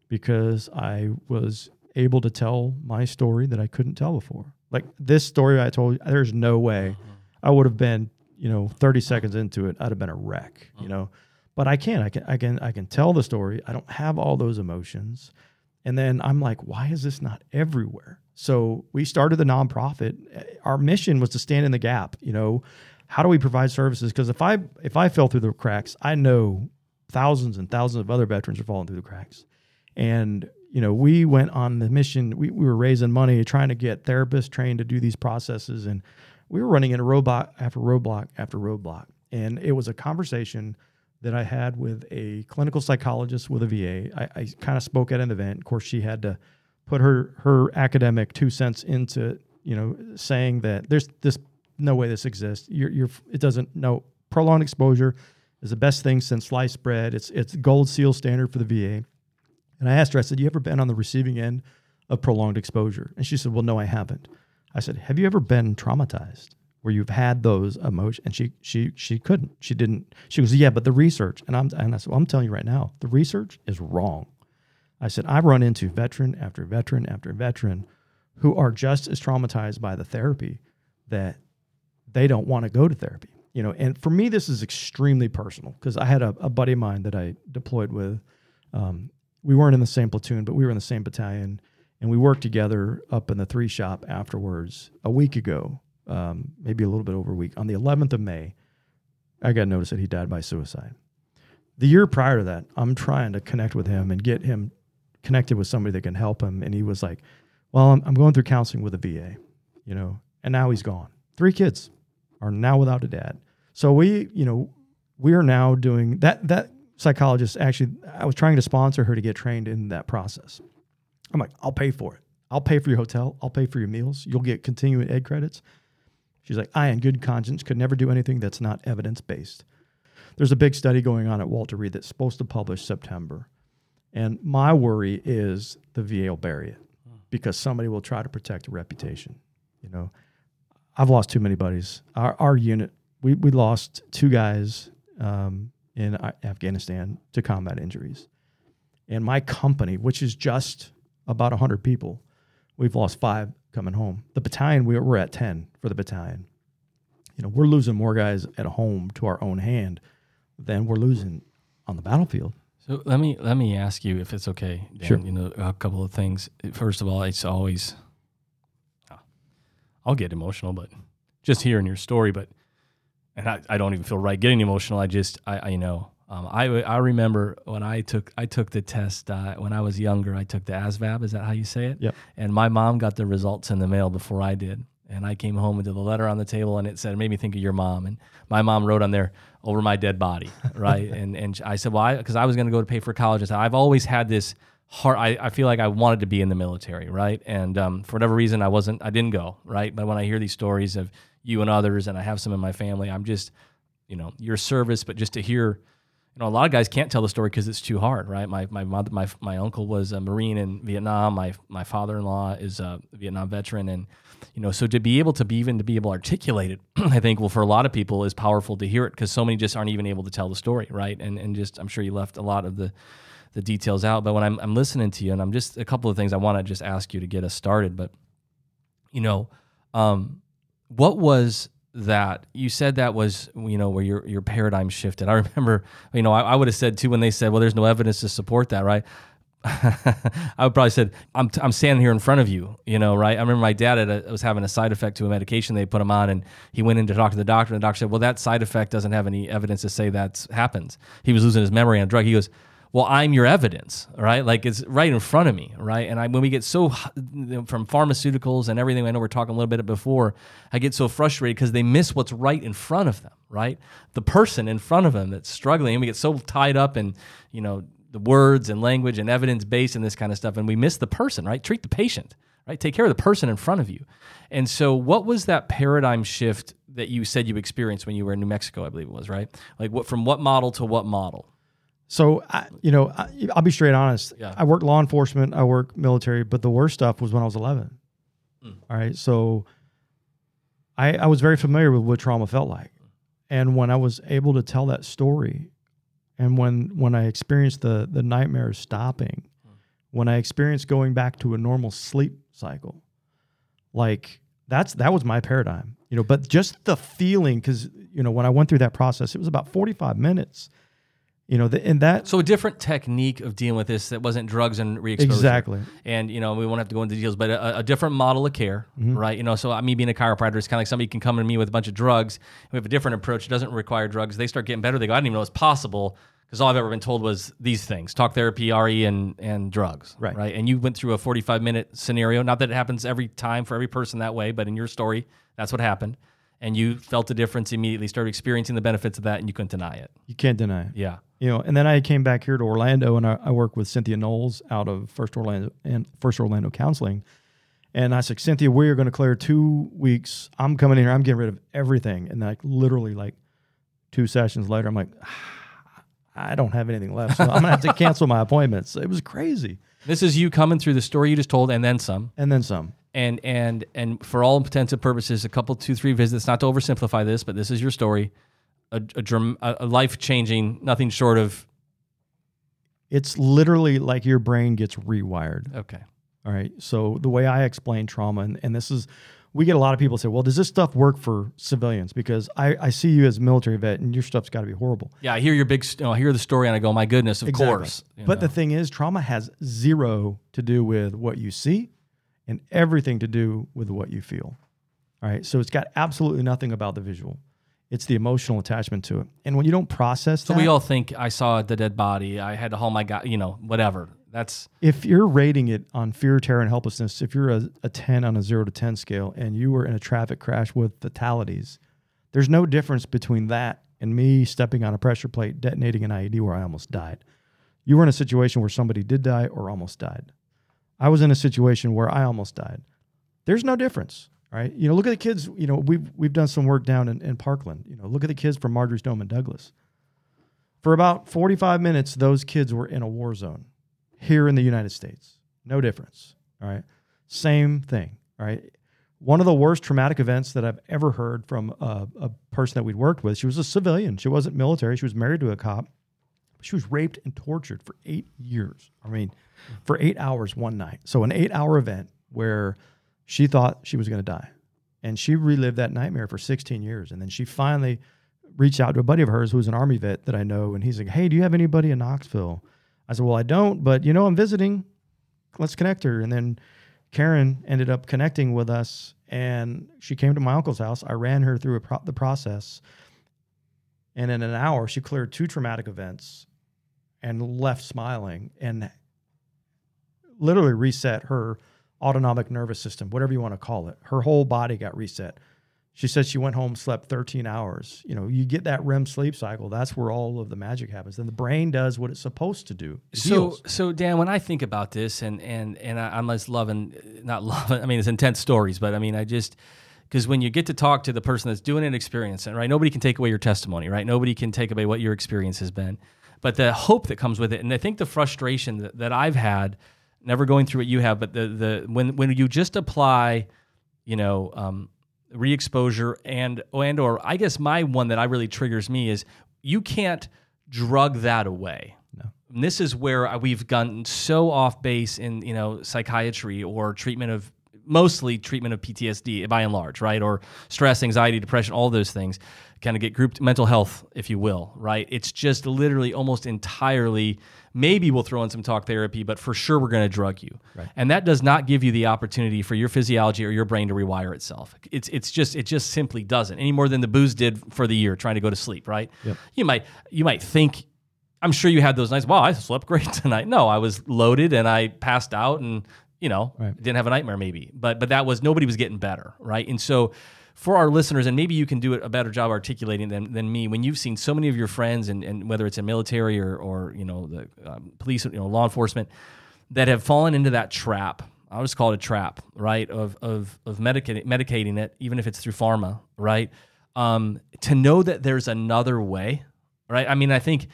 because I was able to tell my story that I couldn't tell before. Like this story I told, you, there's no way. I would have been, you know, 30 seconds into it, I'd have been a wreck, you know. But I can, I can, I can, I can tell the story. I don't have all those emotions, and then I'm like, why is this not everywhere? So we started the nonprofit. Eh, our mission was to stand in the gap. You know, how do we provide services? Because if I if I fell through the cracks, I know thousands and thousands of other veterans are falling through the cracks. And you know, we went on the mission. We, we were raising money, trying to get therapists trained to do these processes, and we were running into roadblock after roadblock after roadblock. And it was a conversation that I had with a clinical psychologist with a VA. I, I kind of spoke at an event. Of course, she had to put her her academic two cents into you know saying that there's this no way this exists. You're, you're it doesn't no prolonged exposure is the best thing since sliced bread. It's it's gold seal standard for the VA. And I asked her, I said, "You ever been on the receiving end of prolonged exposure?" And she said, "Well, no, I haven't." I said, "Have you ever been traumatized?" Where you've had those emotions, and she she she couldn't. She didn't. She goes, yeah, but the research, and I'm and I said, well, I'm telling you right now, the research is wrong. I said, I've run into veteran after veteran after veteran who are just as traumatized by the therapy that they don't want to go to therapy. You know, and for me, this is extremely personal because I had a, a, buddy of mine that I deployed with. Um, we weren't in the same platoon, but we were in the same battalion, and we worked together up in the three shop afterwards a week ago, um, maybe a little bit over a week. On the 11th of May, I got notice that he died by suicide. The year prior to that, I'm trying to connect with him and get him connected with somebody that can help him. And he was like, Well, I'm, I'm going through counseling with a VA, you know, and now he's gone. Three kids are now without a dad. So we, you know, we are now doing that. That psychologist actually, I was trying to sponsor her to get trained in that process. I'm like, I'll pay for it. I'll pay for your hotel. I'll pay for your meals. You'll get continuing ed credits. She's like, I, in good conscience, could never do anything that's not evidence based. There's a big study going on at Walter Reed that's supposed to publish September and my worry is the VA will bury it because somebody will try to protect a reputation. You know, I've lost too many buddies. Our, our unit, we, we lost two guys um, in Afghanistan to combat injuries. And my company, which is just about 100 people, we've lost five coming home. The battalion, we, we're at 10 for the battalion. You know, we're losing more guys at home to our own hand than we're losing on the battlefield. So let me let me ask you if it's okay. Dan, sure. You know a couple of things. First of all, it's always ah, I'll get emotional, but just hearing your story. But and I, I don't even feel right getting emotional. I just I, I you know Um, I I remember when I took I took the test uh, when I was younger. I took the ASVAB. Is that how you say it? Yep. And my mom got the results in the mail before I did. And I came home with the letter on the table, and it said, it made me think of your mom. And my mom wrote on there, over my dead body, right? and and I said, well, because I, I, was going to go to pay for college. I said, I've always had this heart. I, I feel like I wanted to be in the military, right? And um, for whatever reason, I wasn't. I didn't go, right? But when I hear these stories of you and others, and I have some in my family, I'm just, you know, your service. But just to hear you know, a lot of guys can't tell the story because it's too hard, right? My my mother, my my uncle was a Marine in Vietnam. My my father in law is a Vietnam veteran, and you know, so to be able to be even to be able to articulate it, I think, well, for a lot of people, is powerful to hear it because so many just aren't even able to tell the story, right? And and just I'm sure you left a lot of the the details out, but when I'm I'm listening to you, and I'm just a couple of things I want to just ask you to get us started, but you know, um, what was that you said that was you know where your your paradigm shifted. I remember you know I, I would have said too when they said well there's no evidence to support that right. I would probably said I'm t- I'm standing here in front of you you know right. I remember my dad a, was having a side effect to a medication they put him on and he went in to talk to the doctor and the doctor said well that side effect doesn't have any evidence to say that happens. He was losing his memory on drug. He goes well, I'm your evidence, right? Like it's right in front of me, right? And I, when we get so from pharmaceuticals and everything, I know we're talking a little bit before, I get so frustrated because they miss what's right in front of them, right? The person in front of them that's struggling, and we get so tied up in, you know, the words and language and evidence based and this kind of stuff, and we miss the person, right? Treat the patient, right? Take care of the person in front of you. And so, what was that paradigm shift that you said you experienced when you were in New Mexico? I believe it was right. Like, what from what model to what model? So, I, you know, I, will be straight honest. Yeah. I work law enforcement, I work military, but the worst stuff was when I was 11. Mm. All right. So, I, I was very familiar with what trauma felt like. And when I was able to tell that story, and when when I experienced the the nightmares stopping, mm. when I experienced going back to a normal sleep cycle, like that's that was my paradigm, you know. But just the feeling, because you know, when I went through that process, it was about forty five minutes you know, the, and that. So a different technique of dealing with this that wasn't drugs and re-exposure. Exactly. And you know, we won't have to go into details, but a, a different model of care, mm-hmm. right? You know, so me being a chiropractor, it's kind of like somebody can come to me with a bunch of drugs. We have a different approach. It doesn't require drugs. They start getting better. They go, I didn't even know it's possible because all I've ever been told was these things: talk therapy, RE, and and drugs. Right. Right. And you went through a 45 minute scenario. Not that it happens every time for every person that way, but in your story, that's what happened and you felt the difference immediately, started experiencing the benefits of that, and you couldn't deny it. You can't deny it. Yeah. You know, and then I came back here to Orlando, and I, I work with Cynthia Knowles out of First Orlando and First Orlando Counseling. And I said, Cynthia, we are going to clear two weeks. I'm coming in here. I'm getting rid of everything. And like literally, like two sessions later, I'm like, ah, I don't have anything left. So I'm gonna have to cancel my appointments. It was crazy. This is you coming through the story you just told, and then some. And then some and and and for all intents and purposes, a couple, two, three visits. Not to oversimplify this, but this is your story. A, a, a life changing, nothing short of. It's literally like your brain gets rewired. Okay. All right. So the way I explain trauma, and, and this is, we get a lot of people say, well, does this stuff work for civilians? Because I, I see you as a military vet and your stuff's got to be horrible. Yeah, I hear your big, you know, I hear the story and I go, my goodness, of exactly. course. But know. the thing is, trauma has zero to do with what you see and everything to do with what you feel. All right. So it's got absolutely nothing about the visual. It's the emotional attachment to it. And when you don't process so that, we all think I saw the dead body. I had to haul my guy, you know, whatever. That's if you're rating it on fear, terror, and helplessness. If you're a, a 10 on a zero to 10 scale and you were in a traffic crash with fatalities, there's no difference between that and me stepping on a pressure plate, detonating an IED where I almost died. You were in a situation where somebody did die or almost died. I was in a situation where I almost died. There's no difference, right? You know, look at the kids. You know, we've we've done some work down in, in Parkland. You know, look at the kids from Marjory Stoneman Douglas. For about 45 minutes, those kids were in a war zone here in the United States. No difference. All right. Same thing. All right. One of the worst traumatic events that I've ever heard from a, a person that we'd worked with, she was a civilian. She wasn't military. She was married to a cop. She was raped and tortured for eight years. I mean, for eight hours one night. So an eight hour event where she thought she was going to die. And she relived that nightmare for 16 years. And then she finally reached out to a buddy of hers who was an army vet that I know. And he's like, Hey, do you have anybody in Knoxville? I said, Well, I don't, but you know, I'm visiting. Let's connect her. And then Karen ended up connecting with us and she came to my uncle's house. I ran her through pro- the process. And in an hour, she cleared two traumatic events and left smiling and literally reset her autonomic nervous system, whatever you want to call it. Her whole body got reset. She said she went home, slept 13 hours. You know, you get that REM sleep cycle. That's where all of the magic happens. Then the brain does what it's supposed to do. So, heals. so Dan, when I think about this, and and and I, I'm just loving, not loving. I mean, it's intense stories, but I mean, I just because when you get to talk to the person that's doing an experience, and right, nobody can take away your testimony, right? Nobody can take away what your experience has been, but the hope that comes with it, and I think the frustration that, that I've had, never going through what you have, but the the when when you just apply, you know. Um, re-exposure and and or I guess my one that I really triggers me is you can't drug that away. No. And this is where we've gotten so off base in you know psychiatry or treatment of mostly treatment of PTSD by and large, right? Or stress, anxiety, depression, all those things kind of get grouped mental health, if you will, right? It's just literally almost entirely maybe we'll throw in some talk therapy, but for sure we're going to drug you. Right. And that does not give you the opportunity for your physiology or your brain to rewire itself. It's it's just it just simply doesn't any more than the booze did for the year trying to go to sleep, right? Yep. You might you might think I'm sure you had those nights. Wow, I slept great tonight. No, I was loaded and I passed out and you know Right. didn't have a nightmare maybe. But but that was nobody was getting better, right? And so for our listeners, and maybe you can do a better job articulating than, than me. When you've seen so many of your friends, and, and whether it's in military or, or you know the um, police, you know law enforcement, that have fallen into that trap. I'll just call it a trap, right? Of of of medicating medicating it, even if it's through pharma, right? Um, to know that there's another way, right? I mean, I think,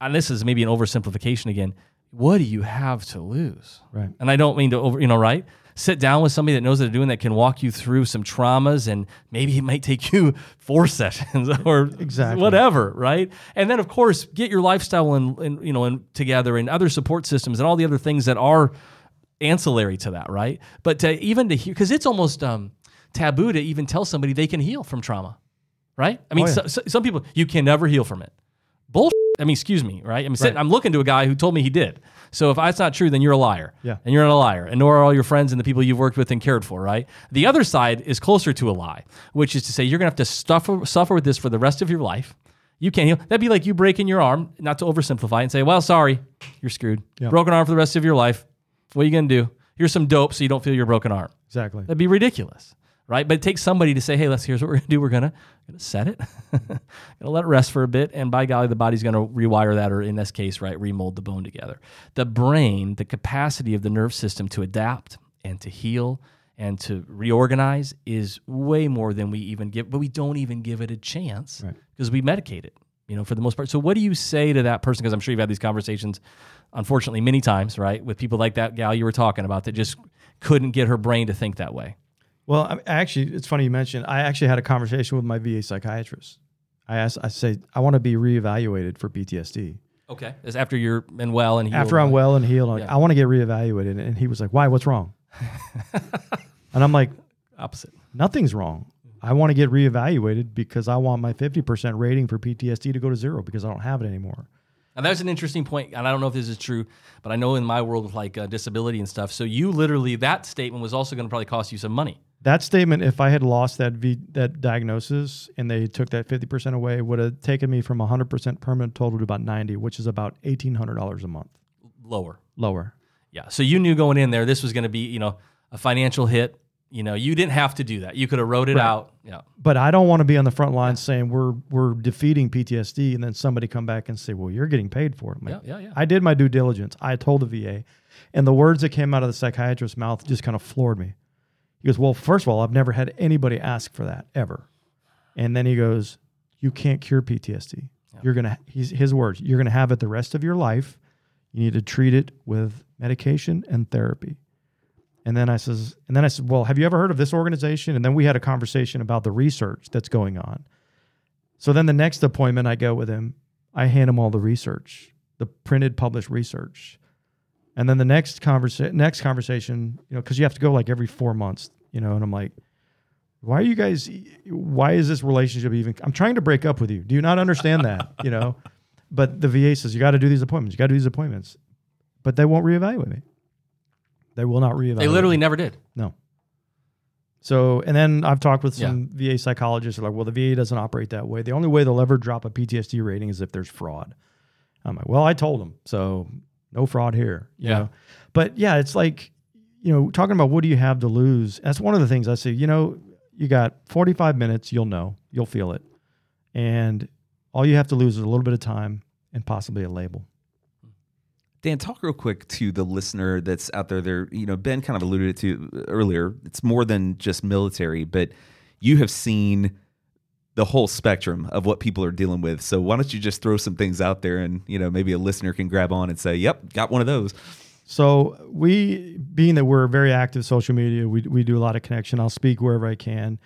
and this is maybe an oversimplification again. What do you have to lose? Right. And I don't mean to over, you know, right? Sit down with somebody that knows what they're doing that can walk you through some traumas, and maybe it might take you four sessions or Exactly. whatever, right? And then of course get your lifestyle and, and you know and together and other support systems and all the other things that are ancillary to that, right? But to even to hear because it's almost um, taboo to even tell somebody they can heal from trauma, right? I mean, Oh, yeah. so, so- some people you can never heal from it. Bullshit. I mean, excuse me, right? I'm sitting, Right. I'm looking to a guy who told me he did. So if that's not true, then you're a liar. Yeah. And you're not a liar. And nor are all your friends and the people you've worked with and cared for, right? The other side is closer to a lie, which is to say you're going to have to suffer, suffer with this for the rest of your life. You can't heal. That'd be like you breaking your arm, not to oversimplify, and say, well, sorry, you're screwed. Yeah. Broken arm for the rest of your life. What are you going to do? Here's some dope so you don't feel your broken arm. Exactly. That'd be ridiculous, right? But it takes somebody to say, "Hey, let's. Here's what we're gonna do. We're gonna gonna set it, gonna let it rest for a bit, and by golly, the body's gonna rewire that, or in this case, right, remold the bone together. The brain, the capacity of the nerve system to adapt and to heal and to reorganize is way more than we even give, but we don't even give it a chance Right. because we medicate it, you know, for the most part. So, what do you say to that person? Because I'm sure you've had these conversations, unfortunately, many times, right, with people like that gal you were talking about that just couldn't get her brain to think that way. Well, I actually, it's funny you mentioned. I actually had a conversation with my VA psychiatrist. I asked, I say, I want to be reevaluated for PTSD. Okay. Is after you're been well and healed. After I'm well and healed, I'm like, Yeah. I want to get reevaluated. And he was like, Why? What's wrong? and I'm like, Opposite. Nothing's wrong. I want to get reevaluated because I want my 50% rating for PTSD to go to zero because I don't have it anymore. And that's an interesting point. point, and I don't know if this is true, but I know in my world with like uh, disability and stuff. So you literally that statement was also going to probably cost you some money. That statement, if I had lost that v, that diagnosis and they took that 50% away, would have taken me from 100% permanent total to about 90, which is about $1,800 a month Lower. lower. Yeah. So you knew going in there this was going to be you know a financial hit. You know you didn't have to do that. You could have wrote it Right. out. Yeah. But I don't want to be on the front line saying we're we're defeating PTSD and then somebody come back and say, "Well, you're getting paid for it." Like, Yeah. Yeah. Yeah. I did my due diligence. I told the VA, and the words that came out of the psychiatrist's mouth just kind of floored me. He goes, "Well, first of all, I've never had anybody ask for that ever," and then he goes, "You can't cure PTSD. You're gonna." He's his words. You're gonna have it the rest of your life. You need to treat it with medication and therapy. And then I says, and then I said, well, have you ever heard of this organization? And then we had a conversation about the research that's going on. So then the next appointment I go with him, I hand him all the research, the printed, published research. And then the next conversation, next conversation, you know, because you have to go like every four months, you know, and I'm like, why are you guys? Why is this relationship even? I'm trying to break up with you. Do you not understand that? You know, but the VA says you got to do these appointments. You got to do these appointments, but they won't reevaluate me. They will not reevaluate. They literally never did. no. So, and then I've talked with some VA psychologists who are like, well, the VA doesn't operate that way. The only way they'll ever drop a PTSD rating is if there's fraud. I'm like, well, I told them, so no fraud here. You Yeah. Know? But yeah, it's like, you know, talking about what do you have to lose? That's one of the things I say, you know, you got 45 minutes, you'll know, you'll feel it. And all you have to lose is a little bit of time and possibly a label. Dan, talk real quick to the listener that's out there. There, you know, Ben kind of alluded to earlier. It's more than just military, but you have seen the whole spectrum of what people are dealing with. So why don't you just throw some things out there, and you know, maybe a listener can grab on and say, "Yep, got one of those." So we, being that we're very active social media, we, we do a lot of connection. I'll speak wherever I can,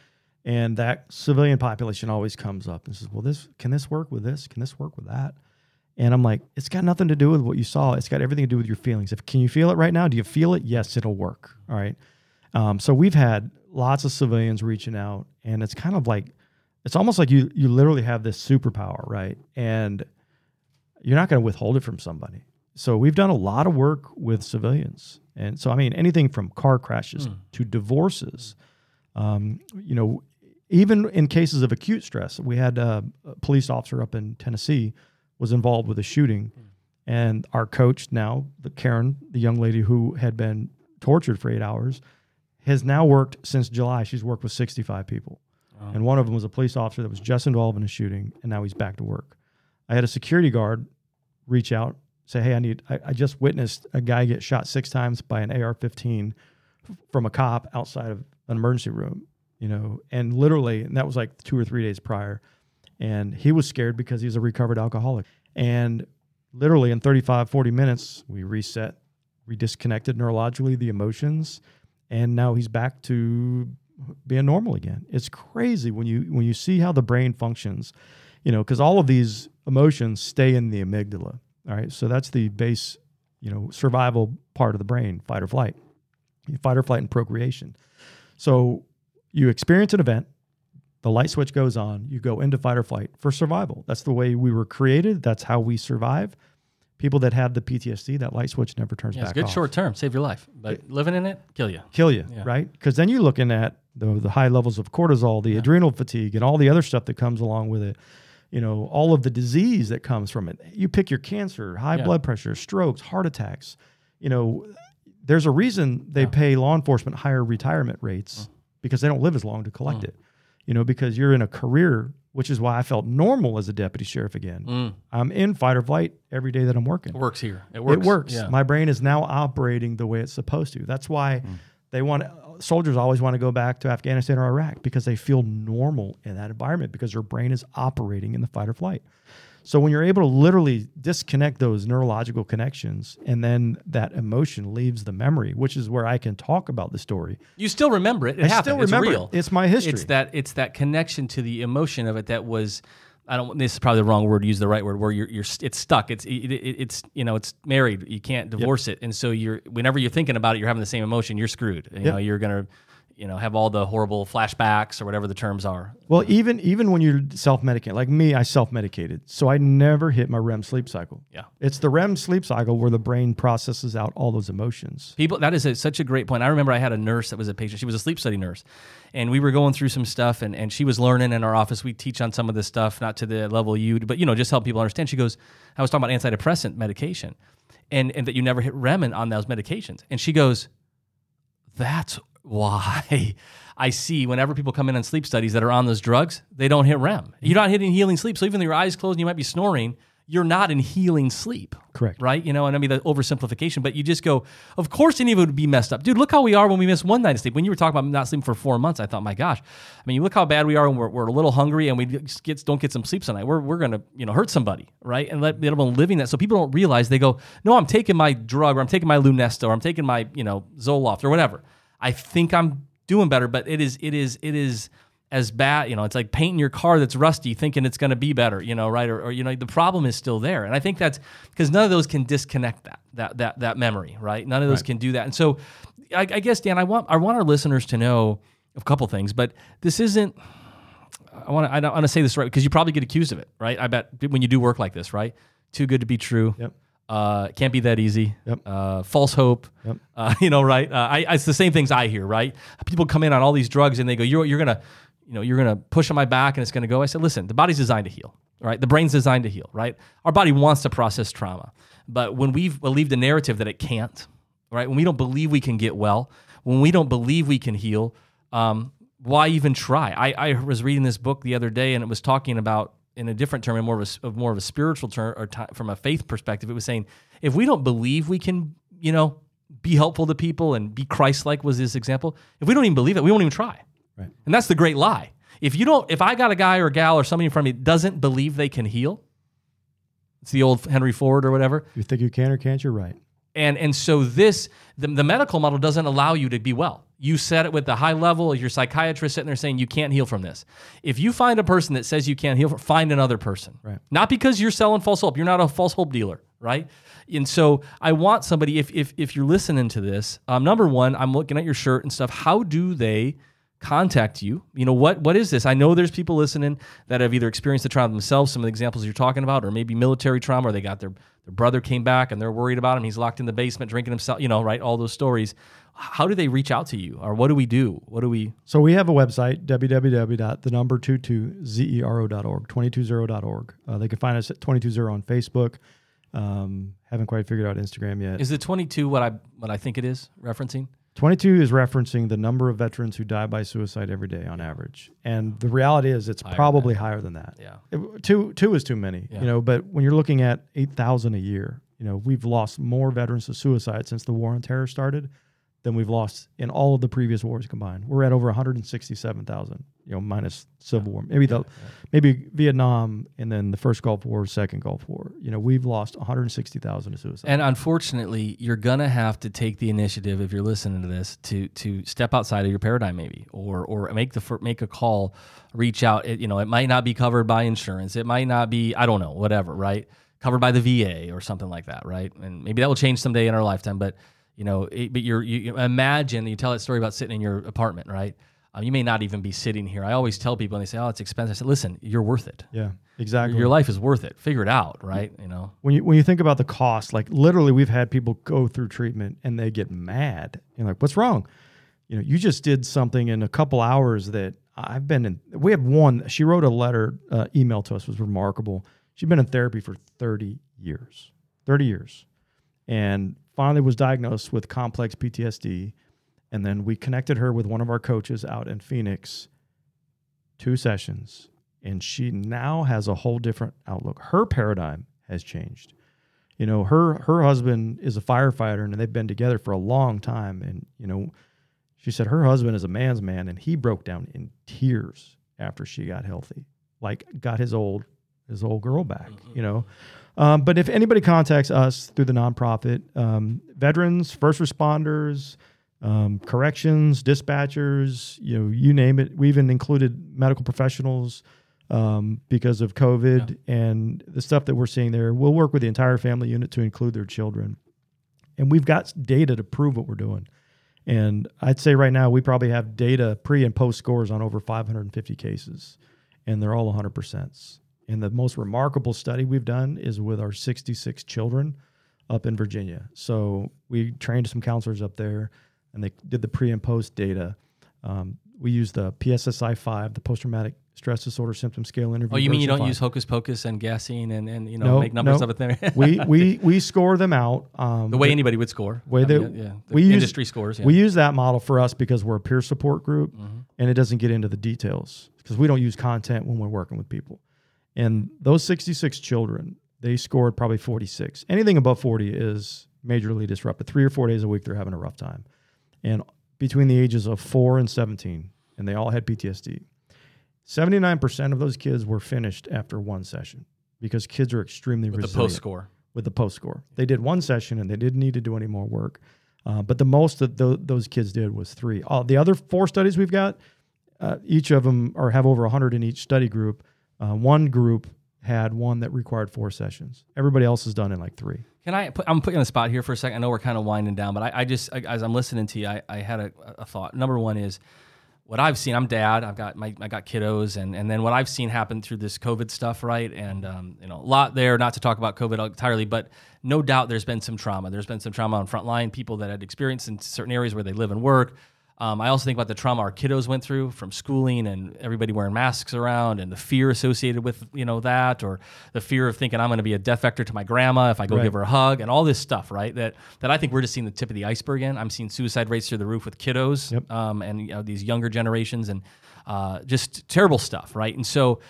and that civilian population always comes up and says, "Well, this can this work with this? Can this work with that?" And I'm like, "It's got nothing to do with what you saw. It's got everything to do with your feelings. If can you feel it right now? Do you feel it? Yes, it'll work. All right." Um, so we've had lots of civilians reaching out, and it's kind of like, it's almost like you you literally have this superpower, right? And you're not going to withhold it from somebody. So we've done a lot of work with civilians, and so I mean anything from car crashes hmm. to divorces. Um, you know, even in cases of acute stress, we had a, a police officer up in Tennessee was involved with a shooting, hmm. and our coach now, the Karen, the young lady who had been tortured for eight hours, has now worked since July. She's worked with 65 people, and one of them was a police officer that was just involved in a shooting, and now he's back to work. I had a security guard reach out, say, "Hey, I need. I, I just witnessed a guy get shot six times by an AR-15 from a cop outside of an emergency room, you know, and literally, and that was like two or three days prior, and he was scared because he's a recovered alcoholic, and literally in 35, 40 minutes, we reset, we disconnected neurologically the emotions, and now he's back to being normal again. It's crazy when you when you see how the brain functions, you know, because all of these emotions stay in the amygdala. All right, so that's the base, you know, survival part of the brain, fight or flight, fight or flight and procreation. So you experience an event, the light switch goes on, you go into fight or flight for survival. That's the way we were created. That's how we survive. People that have the PTSD, that light switch never turns Yeah, it's back good off. short term, save your life. But living in it, kill you. Kill you, Yeah. right? Because then you're looking at the, the high levels of cortisol, the adrenal fatigue, and all the other stuff that comes along with it. You know, all of the disease that comes from it. You pick your cancer, high Yeah. blood pressure, strokes, heart attacks. You know, there's a reason they pay law enforcement higher retirement rates mm. because they don't live as long to collect mm. it. You know, because you're in a career, which is why I felt normal as a deputy sheriff again. Mm. I'm in fight or flight every day that I'm working. It works here. It works. It works. Yeah. My brain is now operating the way it's supposed to. That's why they want soldiers always want to go back to Afghanistan or Iraq because they feel normal in that environment because their brain is operating in the fight or flight. So when you're able to literally disconnect those neurological connections and then that emotion leaves the memory, which is where I can talk about the story. You still remember it. It I happened. still it's remember real. it. It's my history. It's that it's that connection to the emotion of it that was. I don't. This is probably the wrong word. Use the right word. Where you're, you're it's stuck. It's, it, it, it's, you know, it's married. You can't divorce it. And so you're, whenever you're thinking about it, you're having the same emotion. You're screwed. You Yep. know, you're gonna, you know, have all the horrible flashbacks or whatever the terms are. Well, even even when you're self-medicating, like me, I self-medicated, so I never hit my REM sleep cycle. Yeah. It's the REM sleep cycle where the brain processes out all those emotions. People, that is a, such a great point. I remember I had a nurse that was a patient. She was a sleep study nurse, and we were going through some stuff, and, and she was learning in our office. We teach on some of this stuff, not to the level you, but you know, just help people understand. She goes, I was talking about antidepressant medication, and and that you never hit REM on those medications, and she goes, that's why I see whenever people come in on sleep studies that are on those drugs, they don't hit REM. You're not hitting healing sleep. So even though your eyes closed and you might be snoring, you're not in healing sleep. Correct. Right? You know, and I mean the oversimplification, but you just go, of course any of it would be messed up. Dude, look how we are when we miss one night of sleep. When you were talking about not sleeping for four months, I thought, my gosh. I mean, you look how bad we are when we're, we're a little hungry and we just get, don't get some sleep tonight. We're, we're going to, you know, hurt somebody, right? And let them living that. So people don't realize they go, no, I'm taking my drug or I'm taking my Lunesta or I'm taking my, you know, Zoloft or whatever. I think I'm doing better, but it is, it is, it is as bad. You know, it's like painting your car that's rusty, thinking it's going to be better. You know, right? Or, or you know, the problem is still there, and I think that's because none of those can disconnect that that that that memory, right? None of those can do that. And so, I, I guess Dan, I want I want our listeners to know a couple things, but this isn't. I want to I want to say this right because you probably get accused of it, right? I bet when you do work like this, right? Too good to be true. Yep. Uh, can't be that easy. Yep. Uh, false hope. Yep. Uh, you know, right? Uh, I, it's the same things I hear. Right? People come in on all these drugs and they go, "You're you're gonna, you know, you're gonna push on my back and it's gonna go." I said, "Listen, the body's designed to heal. Right? The brain's designed to heal. Right? Our body wants to process trauma, but when we've believed the narrative that it can't, right? When we don't believe we can get well, when we don't believe we can heal, um, why even try? I, I was reading this book the other day and it was talking about in a different term, and more of a, more of a spiritual term, or t- from a faith perspective, it was saying if we don't believe we can, you know, be helpful to people and be Christ-like was this example. If we don't even believe it, we won't even try. Right. And that's the great lie. If you don't, if I got a guy or a gal or somebody in front of me doesn't believe they can heal, it's the old Henry Ford or whatever. You think you can or can't? You're right. And and so this the, the medical model doesn't allow you to be well. You said it with the high level. Your psychiatrist sitting there saying you can't heal from this. If you find a person that says you can't heal, find another person. Right. Not because you're selling false hope. You're not a false hope dealer, right? And so I want somebody. If if if you're listening to this, um, number one, I'm looking at your shirt and stuff. How do they? Contact you. You know what what is this? I know there's people listening that have either experienced the trauma themselves some of the examples you're talking about or maybe military trauma or they got their their brother came back and they're worried about him. He's locked in the basement drinking himself you know right? All those stories. How do they reach out to you? Or what do we do? What do we So we have a website, www.the22zero.org, 220.org. Uh, they can find us at 220 on Facebook. Um, haven't quite figured out Instagram yet. is the 22 what i what i think it is referencing 22 is referencing the number of veterans who die by suicide every day on average. And the reality is it's probably higher than that. yeah It- two two is too many, Yeah. you know, but when you're looking at 8,000 a year, you know, we've lost more veterans to suicide since the war on terror started than we've lost in all of the previous wars combined. We're at over 167,000, you know, minus Civil War. Maybe the maybe Vietnam and then the first Gulf War, second Gulf War. You know, we've lost 160,000 to suicide. And unfortunately, you're gonna have to take the initiative if you're listening to this to to step outside of your paradigm, maybe, or or make the make a call, reach out. It, you know, it might not be covered by insurance. It might not be, I don't know, whatever, right? Covered by the VA or something like that, right? And maybe that will change someday in our lifetime. But you know, it, but you're you, you imagine you tell that story about sitting in your apartment, right? Um, you may not even be sitting here. I always tell people, and they say, "Oh, it's expensive." I said, "Listen, you're worth it. yeah, exactly. Your life is worth it. Figure it out, right? You know." when you when you think about the cost, like literally, we've had people go through treatment and they get mad. You're like, "What's wrong?" You know, you just did something in a couple hours that I've been in. We have one. She wrote a letter, uh, email to us was remarkable. She'd been in therapy for 30 years, 30 years, and finally was diagnosed with complex PTSD. And then we connected her with one of our coaches out in Phoenix. Two sessions, and she now has a whole different outlook. Her paradigm has changed. You know, her her husband is a firefighter and they've been together for a long time and you know, she said her husband is a man's man and he broke down in tears after she got healthy. Like got his old his old girl back, mm-hmm. you know. Um, but if anybody contacts us through the nonprofit, um, veterans, first responders, um, corrections, dispatchers, you know, you name it. We even included medical professionals um, because of COVID and the stuff that we're seeing there. We'll work with the entire family unit to include their children. And we've got data to prove what we're doing. And I'd say right now we probably have data pre and post scores on over 550 cases, and they're all 100%. And the most remarkable study we've done is with our 66 children up in Virginia. So we trained some counselors up there, and they did the pre and post data. Um, we used the PSSI 5, the post traumatic stress disorder symptom scale interview. Oh, you mean you don't five. use hocus pocus and gassing and, and you know No, make numbers no. up there? we we we score them out. Um, the way anybody would score. way I they- mean, yeah, the we use- industry scores. Yeah. We use that model for us because we're a peer support group Mm-hmm. and it doesn't get into the details because we don't use content when we're working with people. And those 66 children, they scored probably 46. Anything above 40 is majorly disrupted. Three or four days a week, they're having a rough time. And between the ages of four and 17, and they all had PTSD. 79% of those kids were finished after one session because kids are extremely with the resilient post score. with the post score. They did one session and they didn't need to do any more work. Uh, but the most that tho- those kids did was three. All the other four studies we've got, uh, each of them are have over 100 in each study group. Uh, one group had one that required four sessions. Everybody else has done in like three. Can I? Put, I'm putting on the spot here for a second. I know we're kind of winding down, but I, I just I, as I'm listening to you, I, I had a, a thought. Number one is what I've seen, I'm dad. I've got my I got kiddos, and and then what I've seen happen through this COVID stuff, right? And um, you know, a lot there. Not to talk about COVID entirely, but no doubt there's been some trauma. There's been some trauma on frontline people that had experienced in certain areas where they live and work. Um, I also think about the trauma our kiddos went through from schooling and everybody wearing masks around and the fear associated with you know that or the fear of thinking I'm going to be a death vector to my grandma if I go Right. give her a hug and all this stuff, right? That that I think we're just seeing the tip of the iceberg in. I'm seeing suicide rates through the roof with kiddos Yep. um, and you know, these younger generations and uh, just terrible stuff, right? And so,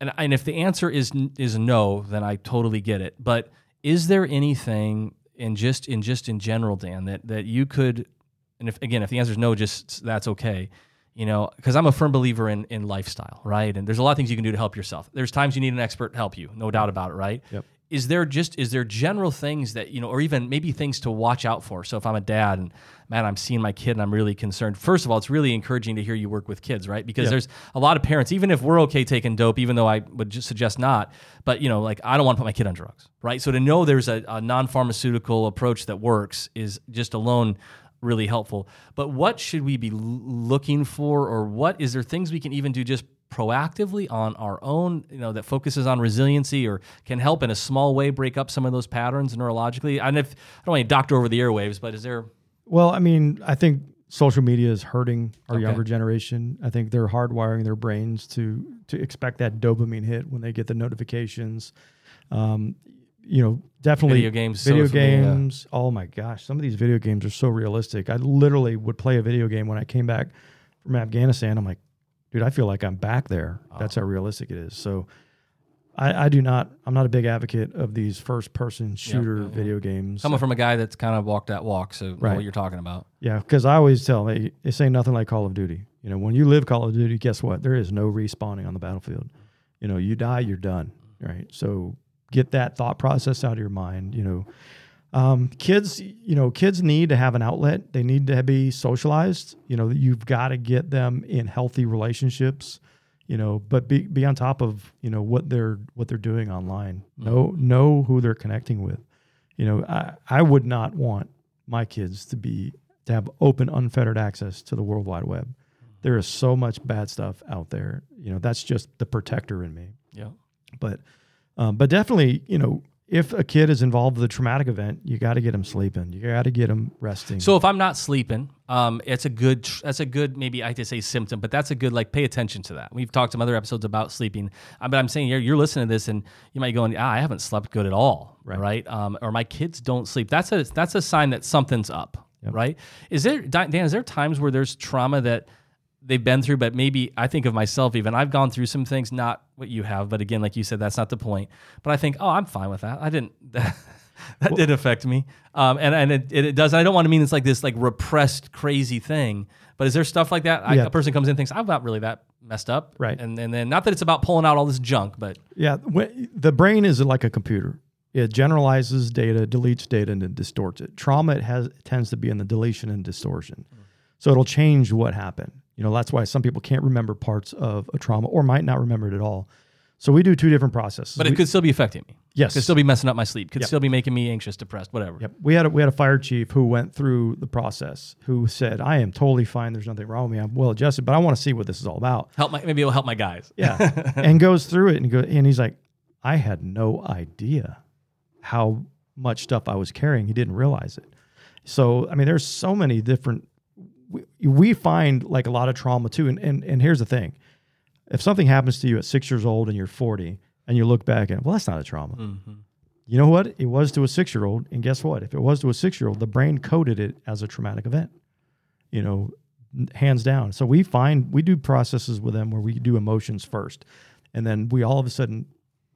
and, and if the answer is is no, then I totally get it. But is there anything in just in just in general, Dan, that that you could, and if again, if the answer is no, just that's okay. You know, because I'm a firm believer in in lifestyle, right? And there's a lot of things you can do to help yourself. There's times you need an expert to help you, no doubt about it, right? Yep. Is there just is there general things that you know, or even maybe things to watch out for? So if I'm a dad and man, I'm seeing my kid and I'm really concerned. First of all, it's really encouraging to hear you work with kids, right? Because Yep. there's a lot of parents, even if we're okay taking dope, even though I would just suggest not, but you know, like I don't want to put my kid on drugs, right? So to know there's a, a non-pharmaceutical approach that works is just alone really helpful. But what should we be looking for, or what is there things we can even do just proactively on our own, you know, that focuses on resiliency or can help in a small way break up some of those patterns neurologically? And if I don't want to doctor over the airwaves, but is there Well, I mean, I think social media is hurting our Okay. younger generation. I think they're hardwiring their brains to to expect that dopamine hit when they get the notifications. Um, you know, definitely Video games, Video me, yeah. games. Oh my gosh, some of these video games are so realistic. I literally would play a video game when I came back from Afghanistan. I'm like, dude, I feel like I'm back there. That's Oh. how realistic it is. So. I, I do not. I'm not a big advocate of these first-person shooter yeah, yeah. video games. coming from a guy that's kind of walked that walk, so Right. what you're talking about? Yeah, because I always tell hey, this ain't nothing like Call of Duty. You know, when you live Call of Duty, guess what? There is no respawning on the battlefield. You know, you die, you're done. Right. So get that thought process out of your mind. You know, um, kids. You know, kids need to have an outlet. They need to be socialized. You know, you've got to get them in healthy relationships. You know, but be be on top of you know what they're what they're doing online. Know know who they're connecting with. You know, I I would not want my kids to be to have open unfettered access to the world wide web there is so much bad stuff out there you know that's just the protector in me Yeah. but um, but definitely you know if a kid is involved with a traumatic event you got to get them sleeping you got to get them resting So if I'm not sleeping, um, it's a good that's a good maybe I hate to say symptom, but that's a good like pay attention to that. We've talked some other episodes about sleeping, uh, but I'm saying you're, you're listening to this and you might go, ah, I haven't slept good at all, Right. right? Um, or my kids don't sleep. That's a that's a sign that something's up, right? Is there Dan? Is there times where there's trauma that they've been through, but maybe I think of myself even I've gone through some things, not what you have, but again, like you said, that's not the point. But I think, oh, I'm fine with that. I didn't. That, did affect me, um, and and it, it, it does. I don't want to mean it's like this like repressed crazy thing, but is there stuff like that? Yeah. a person comes in and thinks I'm not really that messed up, Right. And and then not that it's about pulling out all this junk, but yeah when, the brain is like a computer it generalizes data deletes data and then distorts it trauma it has tends to be in the deletion and distortion so it'll change what happened you know that's why some people can't remember parts of a trauma or might not remember it at all so we do two different processes but We- it could still be affecting me. Yes. could still be messing up my sleep. Could Yep. still be making me anxious, depressed, whatever. Yep. We had a, we had a fire chief who went through the process who said, "I am totally fine. There's nothing wrong with me. I'm well adjusted, but I want to see what this is all about." Help my maybe it'll help my guys. Yeah. and goes through it and go and he's like, "I had no idea how much stuff I was carrying. He didn't realize it." So, I mean, there's so many different we, we find like a lot of trauma too. And, and and here's the thing. If something happens to you at 6 years old and you're 40 and you look back and well, that's not a trauma. Mm-hmm. You know what? It was to a six year old. And guess what? If it was to a six year old, the brain coded it as a traumatic event, you know, hands down. So we find, we do processes with them where we do emotions first. And then we all of a sudden,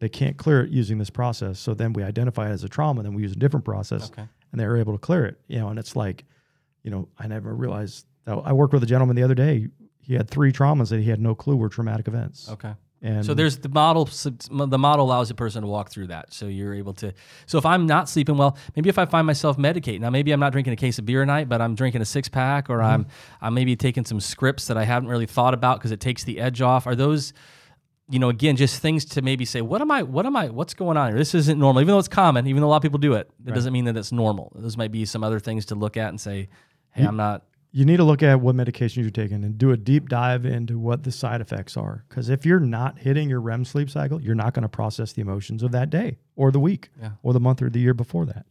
they can't clear it using this process. So then we identify it as a trauma. Then we use a different process Okay. and they're able to clear it, you know, and it's like, you know, I never realized that I worked with a gentleman the other day. He had three traumas that he had no clue were traumatic events. Okay. And So there's the model. The model allows a person to walk through that. So you're able to. So if I'm not sleeping well, maybe if I find myself medicating now, maybe I'm not drinking a case of beer a night, but I'm drinking a six pack, or I'm mm-hmm. I'm maybe taking some scripts that I haven't really thought about because it takes the edge off. Are those, you know, again, just things to maybe say, what am I? What am I? What's going on here? This isn't normal, even though it's common. Even though a lot of people do it, it doesn't mean that it's normal. Those might be some other things to look at and say, hey, I'm not. you need to look at what medications you're taking and do a deep dive into what the side effects are. Because if you're not hitting your REM sleep cycle, you're not going to process the emotions of that day or the week Yeah. or the month or the year before that.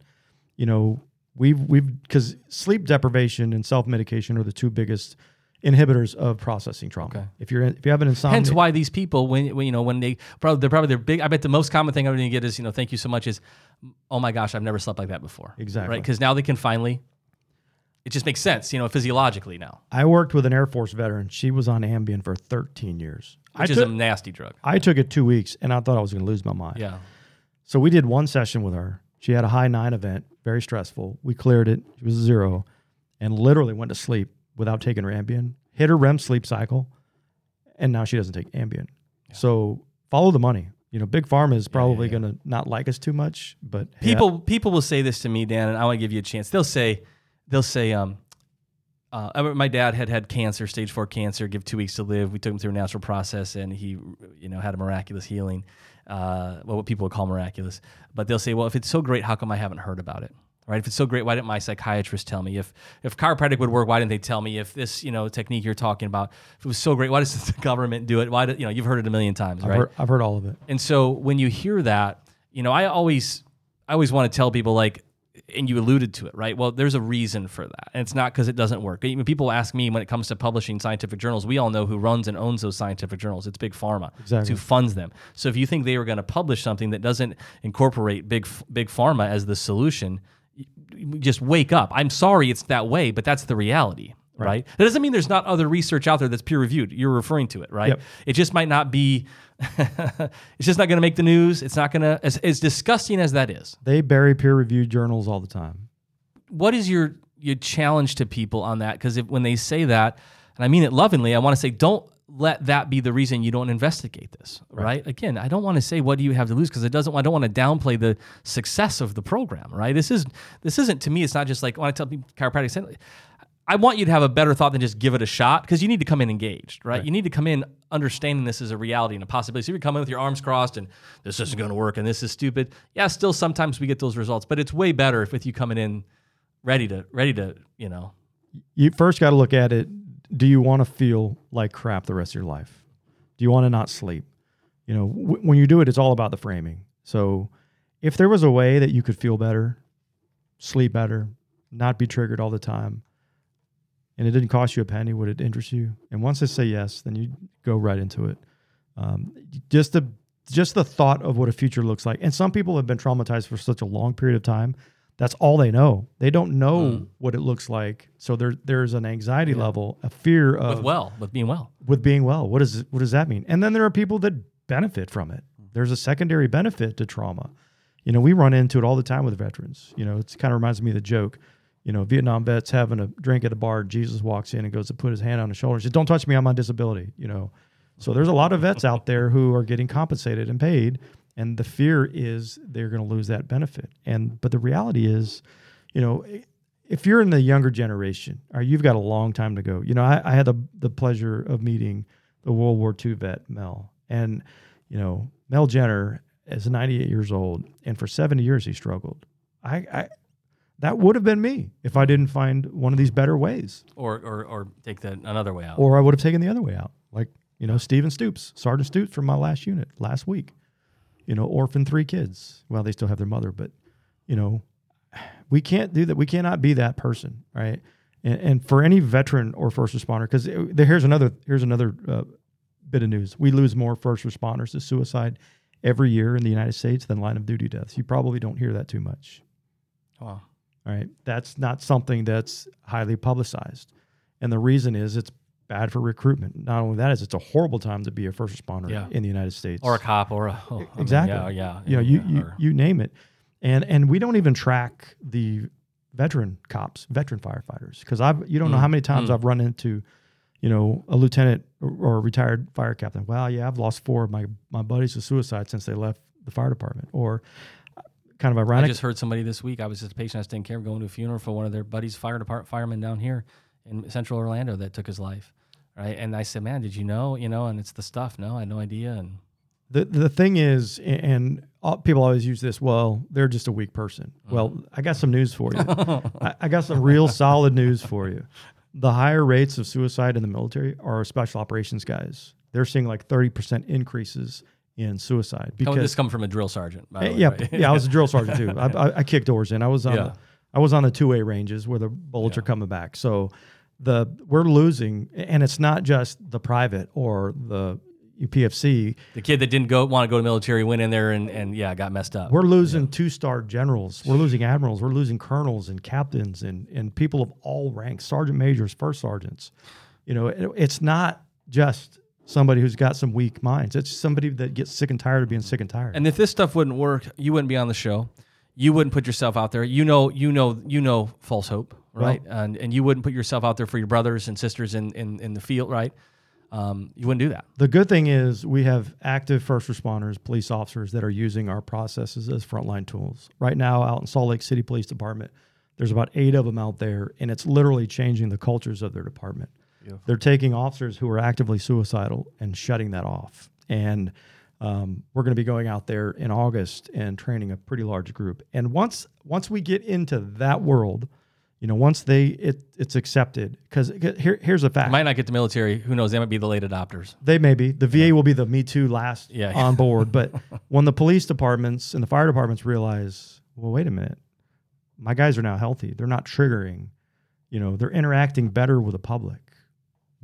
You know, we've we've because sleep deprivation and self medication are the two biggest inhibitors of processing trauma. Okay. If you're if you have an insomnia, Hence why these people, when, when you know, when they probably they're probably their big. I bet the most common thing I'm going to get is, you know, thank you so much. Is, oh my gosh, I've never slept like that before. Exactly. Right? Because now they can finally. It just makes sense, you know, physiologically now, I worked with an Air Force veteran. She was on Ambien for 13 years. which I is took, a nasty drug. I took it two weeks and I thought I was going to lose my mind. Yeah. So we did one session with her. She had a high nine event, very stressful. We cleared it. She was zero, and literally went to sleep without taking her Ambien. Hit her REM sleep cycle, and now she doesn't take Ambien. So follow the money. You know, big pharma is probably going to not like us too much, but People people will say this to me, Dan, and I want to give you a chance. They'll say, they'll say, um, uh, my dad had had cancer, stage four cancer, give two weeks to live. We took him through a natural process, and he, you know, had a miraculous healing. Uh, well, what people would call miraculous. But they'll say, well, if it's so great, how come I haven't heard about it? Right? If it's so great, why didn't my psychiatrist tell me? If if chiropractic would work, why didn't they tell me? If this, you know, technique you're talking about, if it was so great, why does the government do it? Why, do, you know, you've heard it a million times, I've, right? heard, I've heard all of it. And so when you hear that, you know, I always I always want to tell people like and you alluded to it, right? Well, there's a reason for that. And it's not because it doesn't work. Even people ask me when it comes to publishing scientific journals, we all know who runs and owns those scientific journals. It's Big Pharma. It's who funds them. So if you think they were going to publish something that doesn't incorporate big big pharma as the solution, just wake up. I'm sorry it's that way, but that's the reality. Right. That doesn't mean there's not other research out there that's peer reviewed. You're referring to it, right? Yep. It just might not be. it's just not going to make the news. It's not going to. As, as disgusting as that is, They bury peer reviewed journals all the time. what is your your challenge to people on that? Because when they say that, and I mean it lovingly, I want to say don't let that be the reason you don't investigate this. Right? Again, I don't want to say what do you have to lose because it doesn't. I don't want to downplay the success of the program. Right? This is this isn't to me. It's not just like when I tell people chiropractic. I want you to have a better thought than just give it a shot because you need to come in engaged, right? You need to come in understanding this is a reality and a possibility. So if you come in with your arms crossed and this isn't going to work and this is stupid, yeah, still sometimes we get those results, but it's way better if with you coming in ready to ready to you know You first got to look at it. Do you want to feel like crap the rest of your life? Do you want to not sleep? You know, w- when you do it, it's all about the framing. So, if there was a way that you could feel better, sleep better, not be triggered all the time, and it didn't cost you a penny, would it interest you? And once I say yes, then you go right into it. Um, just the just the thought of what a future looks like. And some people have been traumatized for such a long period of time. That's all they know. They don't know what it looks like. So there there's an anxiety level, a fear of with well with being well. with being well. What does what does that mean? And then there are people that benefit from it. There's a secondary benefit to trauma. You know, we run into it all the time with veterans. You know, it kind of reminds me of the joke. You know, Vietnam vets having a drink at a bar. Jesus walks in and goes to put his hand on his shoulder and says, "Don't touch me. I'm on disability." You know, so there's a lot of vets out there who are getting compensated and paid, and the fear is they're going to lose that benefit. And but the reality is, you know, if you're in the younger generation, or you've got a long time to go. You know, I, I had the the pleasure of meeting the World War II vet Mel, and you know, Mel Jenner is 98 years old, and for 70 years he struggled. I, I that would have been me if I didn't find one of these better ways, Or or or take the another way out. or I would have taken the other way out, like you know, Stephen Stoops, Sergeant Stoops from my last unit last week. You know, orphaned three kids. Well, they still have their mother, but you know, we can't do that. We cannot be that person, right? And, and for any veteran or first responder, because here's another here's another uh, bit of news: we lose more first responders to suicide every year in the United States than line of duty deaths. You probably don't hear that too much, wow. Right? That's not something that's highly publicized, and the reason is it's bad for recruitment. Not only that is it's a horrible time to be a first responder Yeah. in the United States Or a cop or a oh, I mean, exactly. yeah, yeah. You know, you yeah, you, or- you name it, and and we don't even track the veteran cops, veteran firefighters, because I've you don't know Mm, how many times mm. I've run into, you know, a lieutenant or, or a retired fire captain. Well, yeah, I've lost four of my my buddies to suicide since they left the fire department, or kind of ironic. I just heard somebody this week. I was just a patient I was taking care of going to a funeral for one of their buddies, fire department firemen down here in Central Orlando that took his life. Right. And I said, Man, did you know? You know, and it's the stuff. No, I had no idea. And the the thing is, and people always use this. Well, they're just a weak person. Mm-hmm. Well, I got some news for you. I, I got some real solid news for you. the higher rates of suicide in the military are special operations guys. They're seeing like 30% increases in suicide because this comes from a drill sergeant. By eh, the way, yeah, right? yeah, I was a drill sergeant too. I, I, I kicked doors in. I was on Yeah. the, I was on the two A ranges where the bullets are coming back. So the we're losing, and it's not just the private or the PFC. the kid that didn't go want to go to military went in there and, and yeah got messed up. We're losing two star generals. We're losing admirals. We're losing colonels and captains and and people of all ranks, sergeant majors, first sergeants. You know, it, it's not just somebody who's got some weak minds. It's somebody that gets sick and tired of being sick and tired. And if this stuff wouldn't work, you wouldn't be on the show. You wouldn't put yourself out there. You know, you know, you know, false hope, right? and and you wouldn't put yourself out there for your brothers and sisters in in, in the field, right? Um, you wouldn't do that. The good thing is we have active first responders, police officers that are using our processes as frontline tools. Right now, out in Salt Lake City Police Department, there's about eight of them out there, and it's literally changing the cultures of their department. They're taking officers who are actively suicidal and shutting that off. And um, we're going to be going out there in August and training a pretty large group. And once once we get into that world, you know, once they it it's accepted because here, here's a fact Might not get the military. Who knows? They might be the late adopters. they may be. The VA will be the Me Too last Yeah. on board. But when the police departments and the fire departments realize, well, wait a minute, my guys are now healthy. They're not triggering. You know, they're interacting better with the public.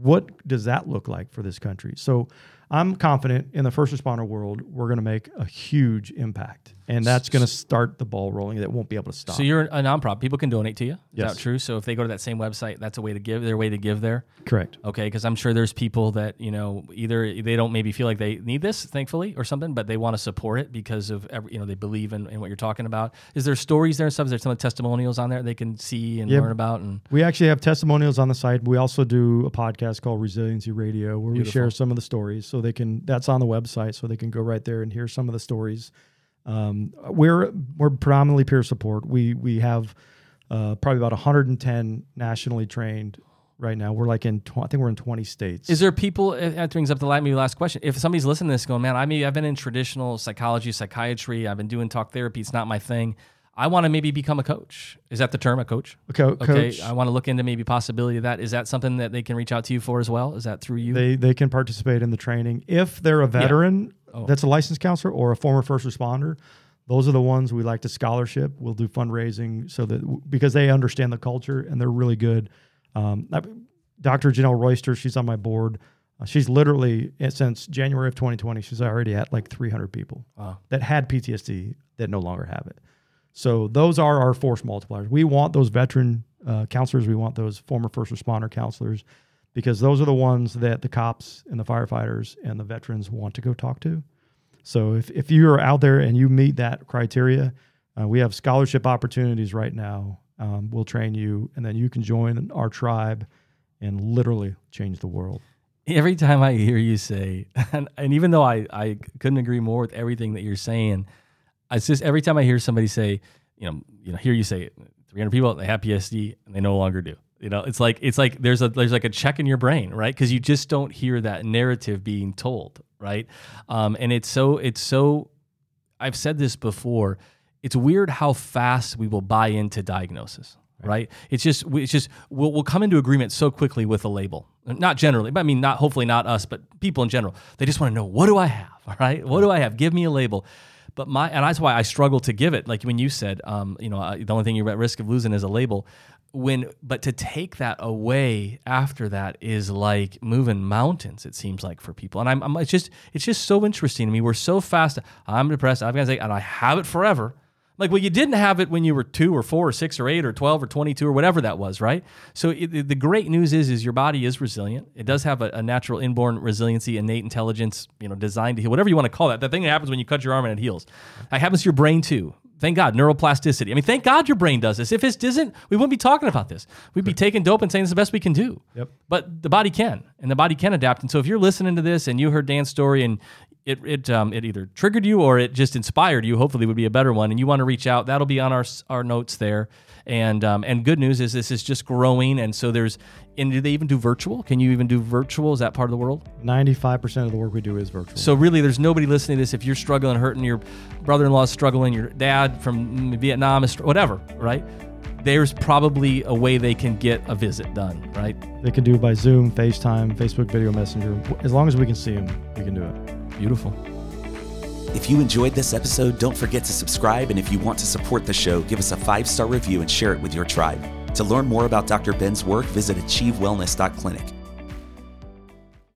What does that look like for this country? So I'm confident in the first responder world, we're going to make a huge impact. And that's going to start the ball rolling that won't be able to stop. So you're a nonprofit. People can donate to you. Is Yes. that true? So if they go to that same website, that's a way to give. Their way to give there. Correct. Okay, because I'm sure there's people that you know either they don't maybe feel like they need this, thankfully, or something, but they want to support it because of every, you know they believe in, in what you're talking about. Is there stories there and stuff? Is there some testimonials on there they can see and Yeah. learn about? And We actually have testimonials on the site. We also do a podcast called Resiliency Radio where we share some of the stories. So they can that's on the website, so they can go right there and hear some of the stories. Um, we're we're predominantly peer support. We we have uh, probably about 110 nationally trained right now. We're like in tw- I think we're in 20 states. Is there people? uh, That brings up the la- maybe last question. If somebody's listening to this, going, man, I mean, I've been in traditional psychology, psychiatry. I've been doing talk therapy. It's not my thing. I want to maybe become a coach. Is that the term, a coach? Co- Okay, coach? I want to look into maybe possibility of that. Is that something that they can reach out to you for as well? Is that through you? They they can participate in the training if they're a veteran Oh. that's a licensed counselor or a former first responder. Those are the ones we like to scholarship. We'll do fundraising so that because they understand the culture and they're really good. Um, I- Dr. Janelle Royster, she's on my board. Uh, she's literally eh, since January of 2020, she's already at like 300 people Wow. that had PTSD that no longer have it. So those are our force multipliers. We want those veteran uh, counselors. We want those former first responder counselors because those are the ones that the cops and the firefighters and the veterans want to go talk to. So if, if you are out there and you meet that criteria, uh, we have scholarship opportunities right now. Um, we'll train you, and then you can join our tribe and literally change the world. every time I hear you say, and, and even though I, I couldn't agree more with everything that you're saying, it's just every time I hear somebody say, you know, you know, hear you say 300 people they have PSD and they no longer do. You know, it's like it's like there's a there's like a check in your brain, right? Because you just don't hear that narrative being told, right? Um, and it's so it's so. I've said this before. It's weird how fast we will buy into diagnosis, right? It's just it's just we'll, we'll come into agreement so quickly with a label. Not generally, but I mean not hopefully not us, but people in general. They just want to know what do I have, all right? What do I have? Give me a label. But my and that's why I struggle to give it. Like when you said, um, you know, uh, the only thing you're at risk of losing is a label. When but to take that away after that is like moving mountains. It seems like for people, and I'm, I'm it's just it's just so interesting to me. We're so fast. I'm depressed. I've got to say, and I have it forever. Like, well, you didn't have it when you were two or four or six or eight or 12 or 22 or whatever that was, right? So it, the great news is, is your body is resilient. It does have a, a natural inborn resiliency, innate intelligence, you know, designed to heal, whatever you want to call that. That thing that happens when you cut your arm and it heals. That happens to your brain too. Thank God, neuroplasticity. I mean, thank God your brain does this. If it doesn't, we wouldn't be talking about this. We'd be taking dope and saying it's the best we can do. Yep. But the body can, and the body can adapt. And so if you're listening to this and you heard Dan's story and it it um, it either triggered you or it just inspired you. Hopefully, would be a better one. And you want to reach out, that'll be on our our notes there. And um, and good news is this is just growing, and so there's. And do they even do virtual? Can you even do virtual? Is that part of the world? Ninety-five percent of the work we do is virtual. So really, there's nobody listening to this. If you're struggling, hurting, your brother-in-law is struggling, your dad from Vietnam is whatever, right? There's probably a way they can get a visit done, right? They can do it by Zoom, FaceTime, Facebook Video Messenger. As long as we can see them, we can do it. Beautiful. If you enjoyed this episode, don't forget to subscribe. And if you want to support the show, give us a five star review and share it with your tribe. To learn more about Dr. Ben's work, visit achievewellness.clinic.